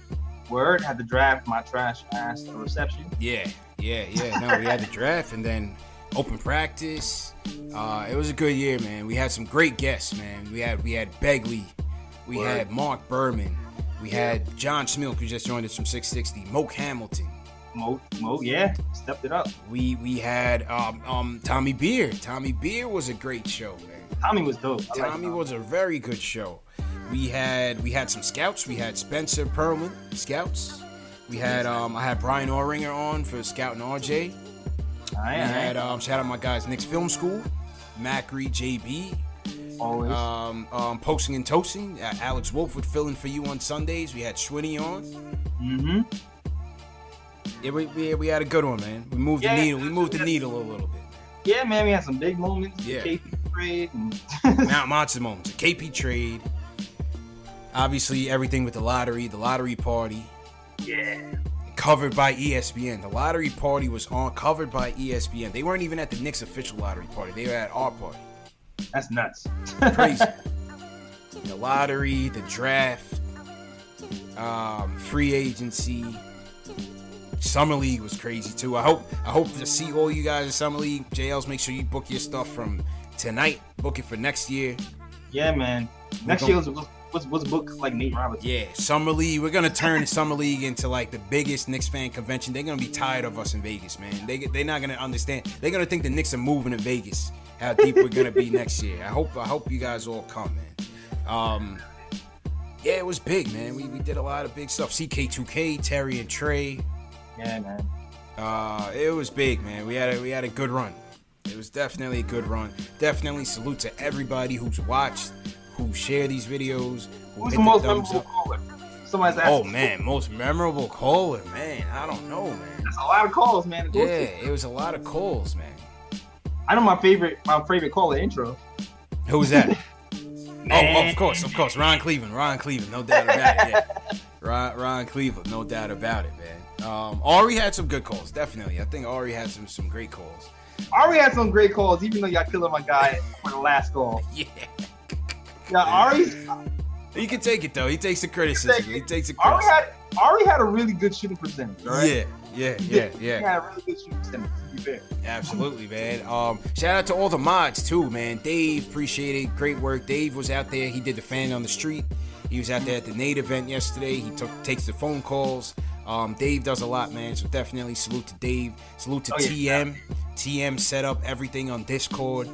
Word had to draft my trash ass reception. Yeah, yeah, yeah. No, we had the draft and then open practice. Uh, it was a good year, man. We had some great guests, man. We had we had Begley, we Word. had Mark Berman, we had John Schmeelk who just joined us from 660, Moke Hamilton. Mo, Mo, yeah, stepped it up. We we had um, um Tommy Beer. Tommy Beer was a great show, man. Tommy was dope. I Tommy was a very good show. We had we had some scouts. We had Spencer Pearlman, scouts. We had um I had Brian Orringer on for Scout and RJ. Aye, we aye. had um shout out my guys Knicks Film School, Macri JB. Always. Um, um, posting and toasting. Uh, Alex Wolf would fill in for you on Sundays. We had Schwinny on. Mm-hmm. Yeah, we, we, we had a good one, man. We moved Yeah. the needle. We moved the needle a little bit. Yeah, man, we had some big moments. Yeah. KP trade. And Mount Monster moments. The KP trade. Obviously, everything with the lottery, the lottery party. Yeah. Covered by ESPN. The lottery party was on covered by ESPN. They weren't even at the Knicks official lottery party. They were at our party. That's nuts. Crazy. the lottery, the draft, um, free agency. Summer League was crazy too. I hope I hope to see all you guys in Summer League. JLs, make sure you book your stuff from tonight. Book it for next year. Yeah, man. Next year was, was, was booked like Nate Robinson. Yeah, Summer League. We're gonna turn Summer League into like the biggest Knicks fan convention. They're gonna be tired of us in Vegas, man. They they're not gonna understand. They're gonna think the Knicks are moving in Vegas. How deep we're gonna be next year. I hope I hope you guys all come, man. Um, yeah, it was big, man. We, we did a lot of big stuff. CK2K, Terry and Trey. Yeah, man. Uh, it was big, man. We had a, we had a good run. It was definitely a good run. Definitely salute to everybody who's watched, who share these videos. Who Who's hit the most memorable up. caller? Somebody's asking. Oh man, most memorable caller, man. I don't know, man. That's a lot of calls, man. Yeah, it was a lot of calls, man. I know my favorite my favorite caller intro. Who's that? oh, of course, of course. Ron Cleveland, Ron Cleveland, no doubt about it. Yeah, Ron, Ron Cleveland, no doubt about it, man. Um, Ari had some good calls, definitely. I think Ari had some some great calls. Ari had some great calls, even though y'all killed my guy for the last call. Yeah. Yeah, Ari's He can take it though. He takes the criticism. He takes the Ari criticism. had Ari had a really good shooting percentage. Right? Yeah, yeah, yeah, yeah. really good shooting percentage. To. Absolutely, man. Um, shout out to all the mods too, man. Dave, appreciate it. Great work. Dave was out there. He did the fan on the street. He was out there at the Nate event yesterday. He took takes the phone calls. Um, Dave does a lot, man. So definitely salute to Dave. Salute to Oh, yeah. TM. TM set up everything on Discord.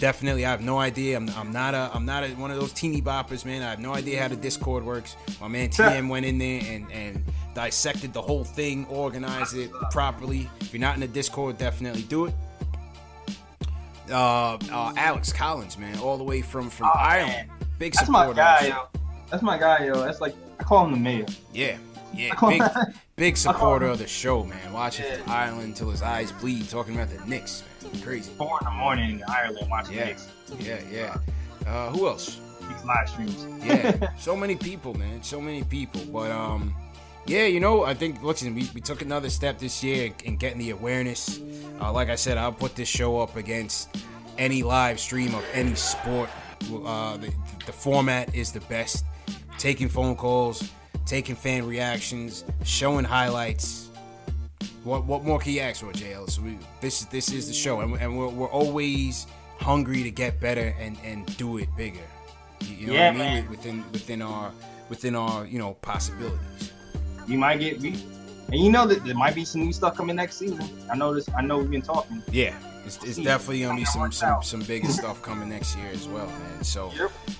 Definitely, I have no idea. I'm, I'm not a I'm not a, one of those teeny boppers, man. I have no idea how the Discord works. My man TM went in there and and dissected the whole thing, organized it properly. If you're not in the Discord, definitely do it. Uh, uh Alex Collins, man, all the way from from Oh, Ireland, big That's supporter. my guy, yo. That's my guy, yo. That's like I call him the mayor. Yeah, yeah, big, big supporter of the show, man. Watching from Ireland until his eyes bleed, talking about the Knicks, man. Crazy. Four in the morning in Ireland watching Yeah, Knicks. yeah, yeah. Uh, who else? These live streams. yeah, so many people, man. So many people. But um, yeah, you know, I think listen, we, we took another step this year in getting the awareness. Uh, like I said, I'll put this show up against any live stream of any sport. Uh, the, the format is the best. Taking phone calls, taking fan reactions, showing highlights. What what more can you ask for, JL? So we, this is this is the show, and, and we're, we're always hungry to get better and, and do it bigger. You, you know Yeah, what I mean? man. Within within our within our you know possibilities. You might get beat. And you know that there might be some new stuff coming next season. I know this. I know we've been talking. Yeah, it's, it's definitely gonna be some some, some bigger stuff coming next year as well, man. So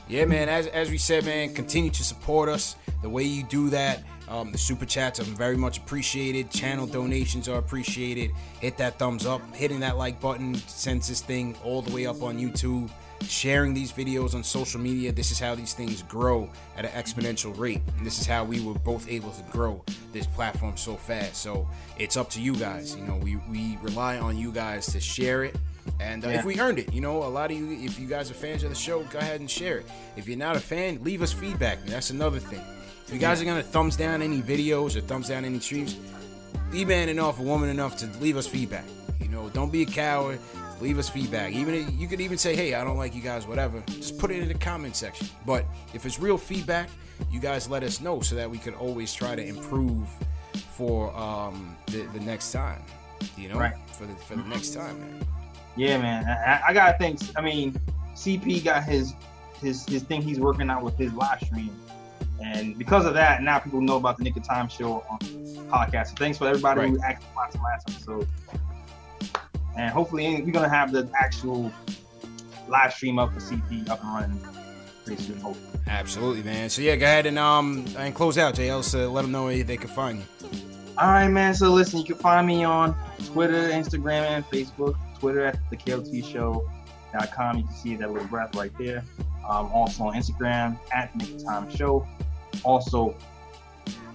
yeah, man. As as we said, man, continue to support us. The way you do that, um, the super chats are very much appreciated. Channel donations are appreciated. Hit that thumbs up, hitting that like button sends this thing all the way up on YouTube. Sharing these videos on social media. This is how these things grow at an exponential rate, and this is how we were both able to grow this platform so fast. So it's up to you guys. You know, we we rely on you guys to share it. And uh, Yeah. if we earned it, you know, a lot of you, if you guys are fans of the show, go ahead and share it. If you're not a fan, leave us feedback. That's another thing. If you guys are gonna thumbs down any videos or thumbs down any streams, be man enough or woman enough to leave us feedback. You know, don't be a coward. Leave us feedback. Even if, you could even say, "Hey, I don't like you guys," whatever. Just put it in the comment section. But if it's real feedback, you guys let us know so that we can always try to improve for um, the, the next time. You know, Right. for the for the next time, man. Yeah, man. I, I- gotta think. I mean, CP got his his his thing he's working out with his live stream, and because of that, now people know about the Nick of Time show on podcast. So thanks for everybody who actually watched the last episode, and hopefully we're gonna have the actual live stream up for CP up and running pretty soon. Hopefully. Absolutely, man. So yeah, go ahead and um and close out, JL. So let them know where they can find you. All right, man. So listen, you can find me on Twitter, Instagram, and Facebook. Twitter at the KLTShow.com. You can see that little graph right there. Um, also on Instagram at Nick of Time Show. Also,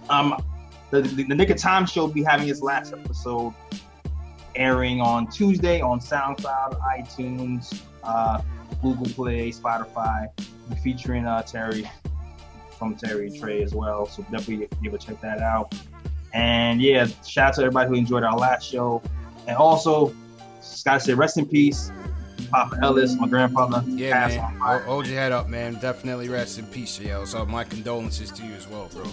um, the, the, the Nick of Time Show will be having its last episode airing on Tuesday on SoundCloud, iTunes, uh, Google Play, Spotify. We're featuring uh, Terry from Terry Trey as well. So definitely be able to check that out. And yeah, shout out to everybody who enjoyed our last show. And also, gotta say, rest in peace, Papa Ellis, my grandfather. Yeah, man. Hold your head up, man. Definitely rest in peace, JL. So my condolences to you as well, bro.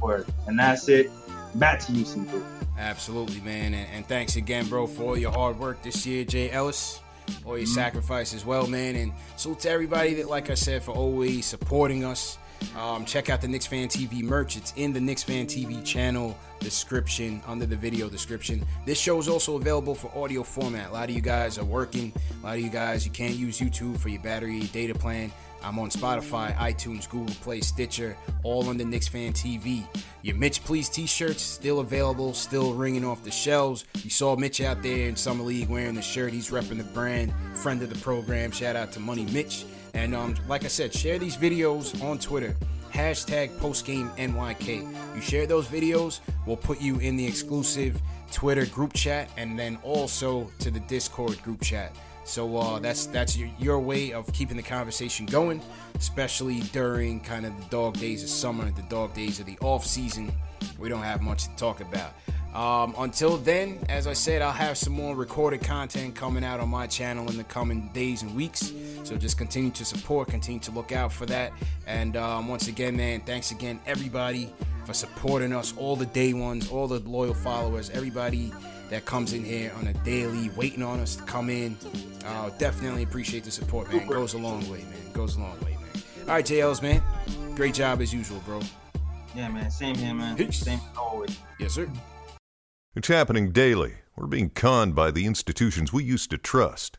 Word. And that's it. Back to you, CP. Absolutely, man. And, and thanks again, bro, for all your hard work this year, Jay Ellis. All your Mhm. sacrifice as well, man. And so to everybody that, like I said, for always supporting us. Um, check out the Knicks Fan TV merch. It's in the Knicks Fan TV channel description, under the video description. This show is also available for audio format. A lot of you guys are working. A lot of you guys, you can't use YouTube for your battery data plan. I'm on Spotify, iTunes, Google Play, Stitcher, all under Knicks Fan TV. Your Mitch Please t-shirts still available, still ringing off the shelves. You saw Mitch out there in Summer League wearing the shirt. He's repping the brand, friend of the program. Shout out to Money Mitch. And um, like I said, share these videos on Twitter. Hashtag postgamenyk. You share those videos, we'll put you in the exclusive Twitter group chat and then also to the Discord group chat. So uh, that's that's your, your way of keeping the conversation going, especially during kind of the dog days of summer, the dog days of the off season. We don't have much to talk about. Um, until then, as I said, I'll have some more recorded content coming out on my channel in the coming days and weeks. So just continue to support, continue to look out for that. And um, once again, man, thanks again, everybody, for supporting us, all the day ones, all the loyal followers, everybody that comes in here on a daily, waiting on us to come in. Uh, definitely appreciate the support, man. Goes a long way, man. Goes a long way, man. All right, JLs, man. Great job as usual, bro. Yeah, man. Same here, man. Same as always. Yes, sir. It's happening daily. We're being conned by the institutions we used to trust.